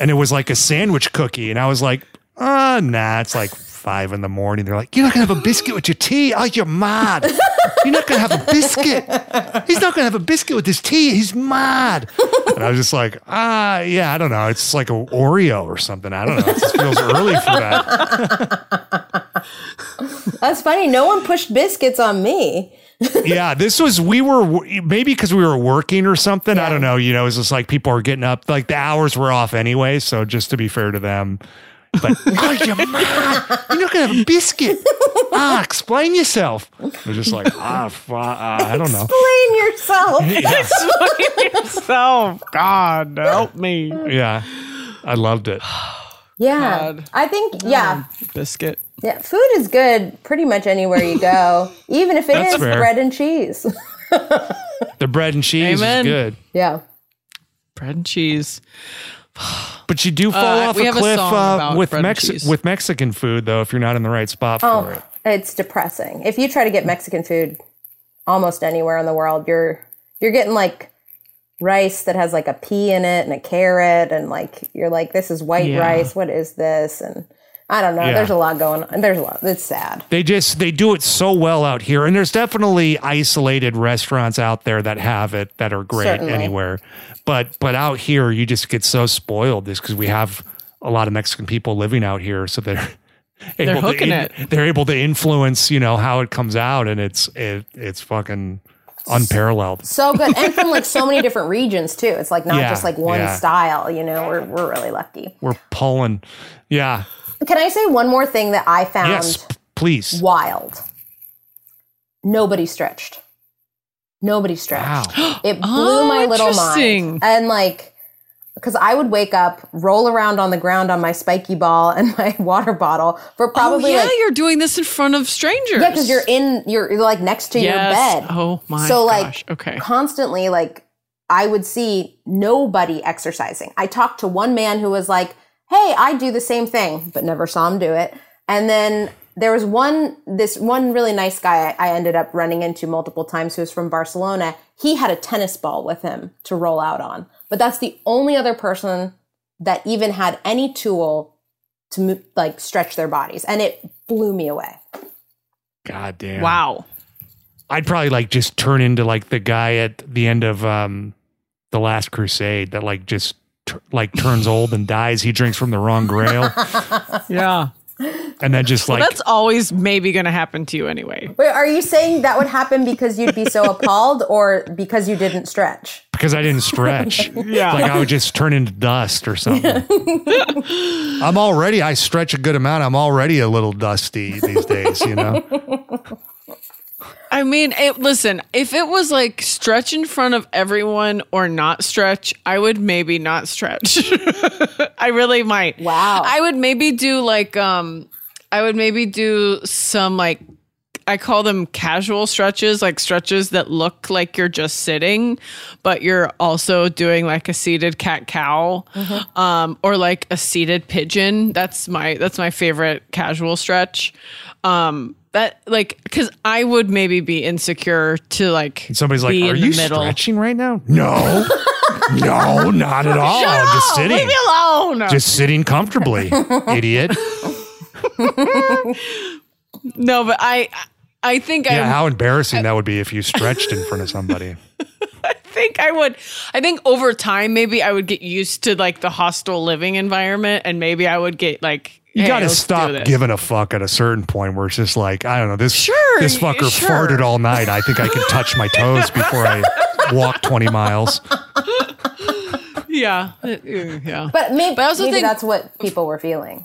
And it was like a sandwich cookie. And i was like uh nah it's like five in the morning. They're like you're not gonna have a biscuit with your tea? Oh you're mad. You're not gonna have a biscuit. He's not gonna have a biscuit with his tea. He's mad. And i was just like ah yeah i don't know. It's like a oreo or something. I don't know. It feels early for that That's funny. No one pushed biscuits on me. yeah, this was we were maybe because we were working or something. I don't know. You know, it's just like people are getting up. Like the hours were off anyway. So just to be fair to them, but oh, you're. You're not gonna have a biscuit. Ah, explain yourself. They're just like ah, fu- uh, I don't know. Explain yourself. Yeah, yourself. God, help me. yeah, I loved it. Yeah. God. I think, yeah. Biscuit. Yeah. Food is good pretty much anywhere you go, even if it That's is fair. bread and cheese. The bread and cheese Amen. is good, yeah. Bread and cheese. but you do fall Uh, off a have a cliff uh, with bread Mex- with Mexican food though. If you're not in the right spot for Oh, it. it's depressing. If you try to get Mexican food almost anywhere in the world, you're you're getting like rice that has like a pea in it and a carrot and like you're like this is white Yeah. rice. What is this? And I don't know. Yeah. There's a lot going on. There's a lot. It's sad. They just they do it so well out here, and there's definitely isolated restaurants out there that have it that are great Certainly. anywhere. But but out here, you just get so spoiled just because we have a lot of Mexican people living out here, so they're able hooking to, it. They're able to influence you know how it comes out, and it's it it's fucking unparalleled. So good. And from like so many different regions too. It's like not Yeah, just like one yeah. style, you know. We're we're really lucky. We're pulling, yeah. Can I say one more thing that I found Yes, please. wild? Nobody stretched. Nobody stretched. Wow. It blew Oh, my little mind. And like, because I would wake up, roll around on the ground on my spiky ball and my water bottle for oh, probably oh, yeah, like, you're doing this in front of strangers. yeah, because you're in, you're, you're like next to Yes. your bed. Oh my so gosh. like okay. constantly like I would see nobody exercising. I talked to one man who was like, "Hey, I do the same thing," but never saw him do it. And then there was one this one really nice guy I, I ended up running into multiple times who was from Barcelona. He had a tennis ball with him to roll out on. But that's the only other person that even had any tool to mo- like stretch their bodies and it blew me away. God damn. Wow. I'd probably like just turn into like the guy at the end of um the Last Crusade that like just t- like turns old and dies. He drinks from the wrong grail, Yeah. and then just like That's always maybe going to happen to you anyway. Wait, are you saying that would happen because you'd be so appalled or because you didn't stretch? because I didn't stretch, Yeah. like I would just turn into dust or something. I'm already I stretch a good amount. I'm already a little dusty these days, you know. I mean, it, listen, if it was like stretch in front of everyone or not stretch, I would maybe not stretch. I really might. Wow. I would maybe do like um I would maybe do some like I call them casual stretches, like stretches that look like you're just sitting, but you're also doing like a seated cat cow, um, or like a seated pigeon. That's my that's my favorite casual stretch. Um, that like because I would maybe be insecure to like Somebody's like, be "Are in you middle. stretching right now?" No, no, not at all. I'm just leave sitting, me alone. just sitting comfortably, idiot. no, but I I think Yeah, I how embarrassing that would be if you stretched in front of somebody. I think I would. I think over time, maybe I would get used to like the hostile living environment, and maybe I would get like You Hey, got to stop giving a fuck at a certain point where it's just like, I don't know, this Sure, this fucker sure. farted all night. I think I can touch my toes before I walk 20 miles. Yeah, yeah. But maybe, But I also maybe think- that's what people were feeling.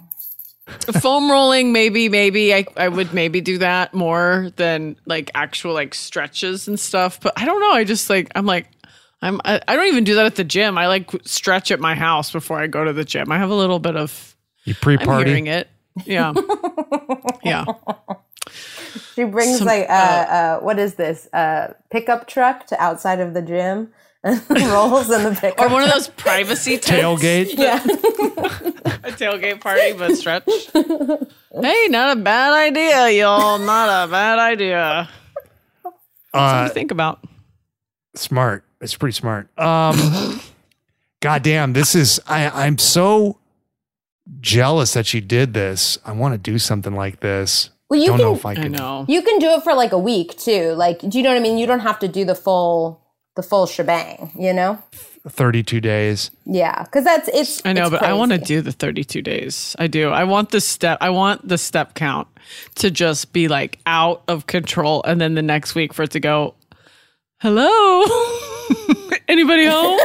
foam rolling maybe maybe I, I would maybe do that more than like actual like stretches and stuff but i don't know i just like i'm like i'm i, I don't even do that at the gym i like stretch at my house before i go to the gym i have a little bit of You i'm hearing pre-party. it yeah yeah She brings Some- like uh, uh, what is this? Uh, pickup truck to outside of the gym and rolls in the pickup. or one of those privacy tents. Tailgate. yeah. a tailgate party but stretch hey not a bad idea y'all not a bad idea Uh, Something to think about smart. It's pretty smart. Um, goddamn, this is. I. I'm so jealous that she did this. I want to do something like this. Well, you don't can know if I i know you can do it for like a week too. Like, do you know what I mean? You don't have to do the full the full shebang. You know? 32 days. Yeah, because that's it's. I know, it's but I want to do the 32 days. I do. I want the step. I want the step count to just be like out of control, and then the next week for it to go. Hello, anybody home?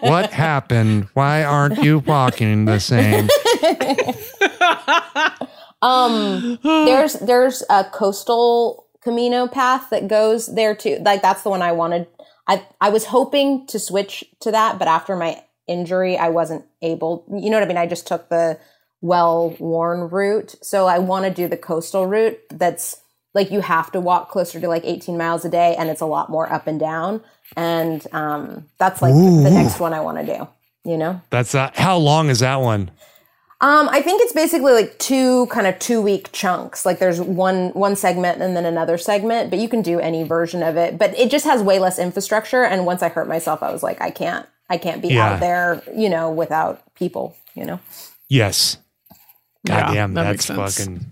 What happened? Why aren't you walking the same? Um, there's there's a coastal Camino path that goes there too. Like that's the one I wanted. I I was hoping to switch to that, but after my injury, I wasn't able. You know what I mean? I just took the well worn route, so I want to do the coastal route. That's like you have to walk closer to like 18 miles a day, and it's a lot more up and down. And um, that's like the next one I want to do. You know. That's uh, how long is that one? Um, I think it's basically like two kind of two week chunks. Like there's one one segment and then another segment, but you can do any version of it. But it just has way less infrastructure. And once I hurt myself, I was like, I can't, I can't be Yeah. out there, you know, without people, you know. Yes. Yeah, Goddamn, that that's makes sense. fucking.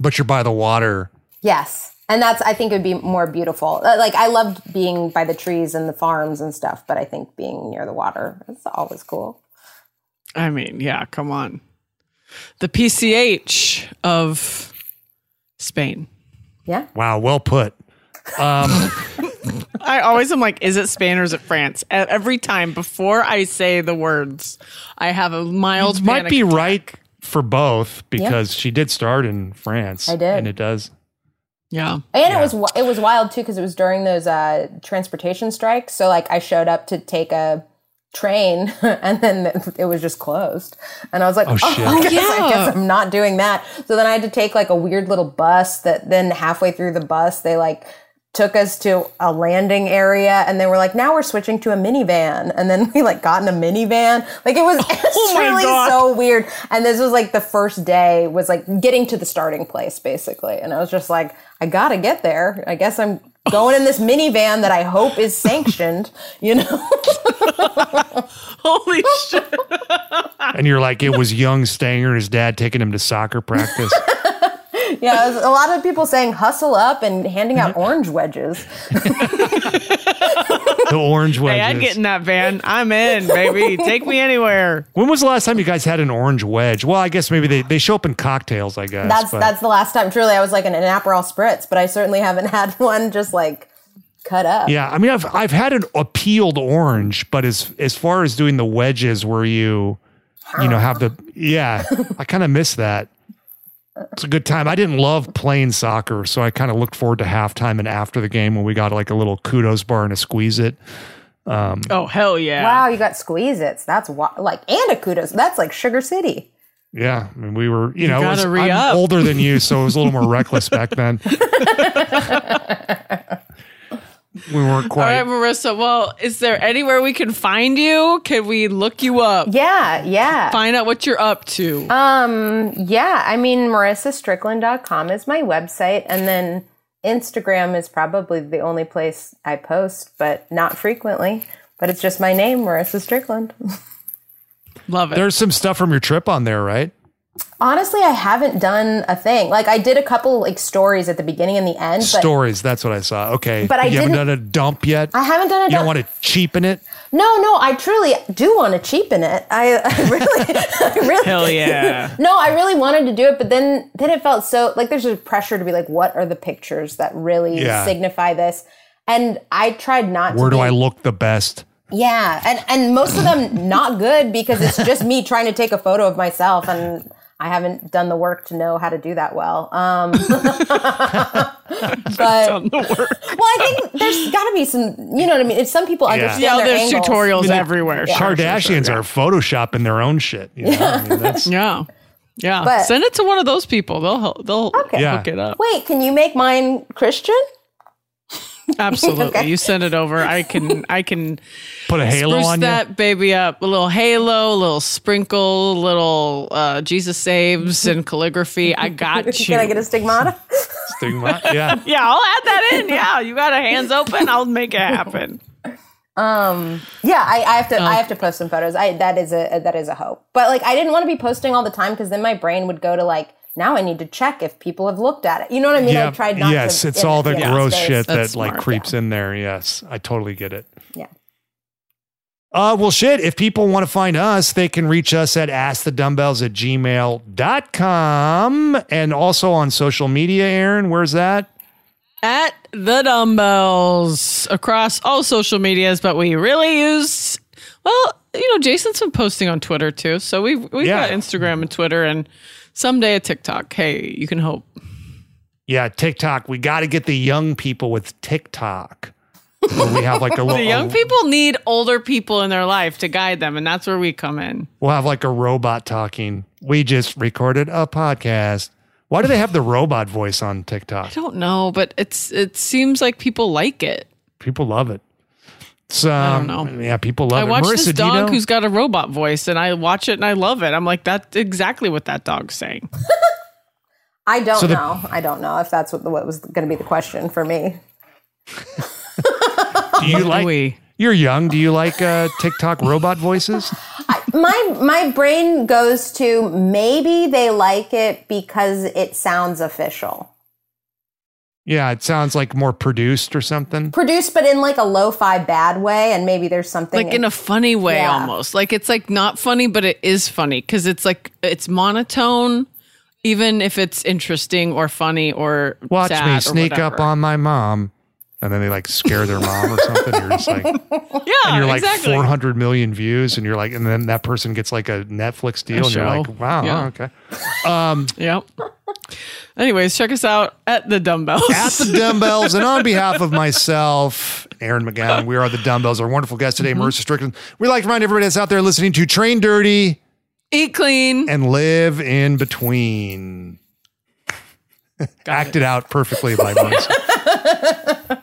But you're by the water. Yes, and that's I think it would be more beautiful. Uh, Like I loved being by the trees and the farms and stuff, but I think being near the water is always cool. I mean, yeah, come on. The PCH of Spain. Yeah. Wow, well put. Um, I always am like, is it Spain or is it France? Every time before I say the words, I have a mild You might panic be attack. right for both because she did start in France. I did. and it does. Yeah. And it was it was wild too because it was during those uh, transportation strikes. So like I showed up to take a train and then it was just closed, and I was like, "Oh, shit. I, guess, I guess I'm not doing that." So then I had to take like a weird little bus. That then halfway through the bus they like took us to a landing area and they were like now we're switching to a minivan and then we like got in a minivan like it was Oh really God. so weird and this was like the first day was like getting to the starting place basically and i was just like i gotta get there i guess i'm going in this minivan that i hope is sanctioned you know Holy shit. And you're like, it was young Stanger and his dad taking him to soccer practice. yeah a lot of people saying hustle up and handing out mm-hmm. orange wedges the orange wedges. Hey, I'd get in that van. I'm in, baby. Take me anywhere. when was the last time you guys had an orange wedge? Well, I guess maybe they, they show up in cocktails, I guess. that's but- that's the last time truly i was like an, an aperol spritz but i certainly haven't had one just like cut up Yeah, I mean, I've I've had an a peeled orange, but as as far as doing the wedges where you, you know, have the yeah, I kind of miss that. It's a good time. I didn't love playing soccer, so I kind of looked forward to halftime and after the game when we got like a little kudos bar and a Squeezit. Um, oh, hell yeah. wow you got Squeezits that's wa- like and a kudos that's like sugar city Yeah, I mean, we were, you, know, it was- I'm older than you, so it was a little more reckless back then. we weren't quite. All right, Marissa. Well, is there anywhere we can find you? Can we look you up? yeah yeah Find out what you're up to. Um, yeah, I mean, marissastrickland.com is my website. And then Instagram is probably the only place I post, but not frequently. But it's just my name, Marissa Strickland. Love it. There's some stuff from your trip on there, right? Honestly, I haven't done a thing. Like I did a couple like stories at the beginning and the end, but Stories. That's what I saw. Okay. But I you haven't didn't- done a dump yet. I haven't done a dump. you don't dump. want to cheapen it. no, no, I truly do want to cheapen it. I, I really, I really, Hell yeah. no, I really wanted to do it, but then then it felt so like there's a pressure to be like, what are the pictures that really Yeah. signify this? And I tried not. To Where to do be, I look the best? Yeah, and and most of them not good because it's just me trying to take a photo of myself, and I haven't done the work to know how to do that well. Um, but On the work. well, I think there's got to be some. You know what I mean? If some people understand Yeah, their there's angles. tutorials everywhere. Sure, sure, Kardashians sure, are photoshopping their own shit. You know? I mean, that's, Yeah. Yeah. But- Send it to one of those people. They'll help- they'll Okay. Yeah. hook it up. Wait, can you make mine Christian? Absolutely. Okay. You send it over. I can I can put a halo on that baby up. A little halo, a little sprinkle, a little uh, Jesus saves and calligraphy. I got you. Can I get a stigmata? you. Stigma. Yeah. yeah, I'll add that in. Yeah, you got a hands open. I'll make it happen. Um, yeah, I, I have to. Oh. I have to post some photos. I that is a that is a hope. But like, I didn't want to be posting all the time because then my brain would go to like, now I need to check if people have looked at it. You know what I mean? I Yeah. tried not yes, to. it's all the yeah, gross space. shit that That's like smart. creeps in there. Yes, I totally get it. Yeah. Uh, well, shit. If people want to find us, they can reach us at askthedumbbells at gmail.com and also on social media. Erin, where's that? At the dumbbells across all social medias, but we really use well, you know, Jason's been posting on Twitter too. So we've we've Yeah. got Instagram and Twitter and someday a TikTok. Hey, you can hope. Yeah, TikTok. We got to get the young people with TikTok. Where we have like a little. The young people need older people in their life to guide them, and that's where we come in. We'll have like a robot talking. We just recorded a podcast. Why do they have the robot voice on TikTok? I don't know, but it's it seems like people like it. People love it. So um, don't know. Yeah, people love I it. watch Marissa, this do you dog know? who's got a robot voice, and I watch it and I love it. I'm like, that's exactly what that dog's saying. I don't So the- know. I don't know if that's what, the, what was going to be the question for me. do you like? we? You're young. Do you like uh, TikTok robot voices? My my brain goes to maybe they like it because it sounds official. Yeah, it sounds like more produced or something. Produced, but in like a lo-fi bad way, and maybe there's something like in a funny way Yeah. almost like it's like not funny but it is funny because it's like it's monotone even if it's interesting or funny or Watch sad me or sneak up on my mom. And then they like scare their mom or something. You're just like, and you're like exactly 400 million views, and you're like, and then that person gets like a Netflix deal, and you're like, wow, Yeah. okay. Um, yep anyways check us out at the dumbbells at the dumbbells, and on behalf of myself, Erin McGowan, we are the dumbbells. Our wonderful guest today, Mm-hmm. Marissa Strickland. We'd like to remind everybody that's out there listening to Train Dirty eat clean and live in between. Acted out perfectly by Marissa.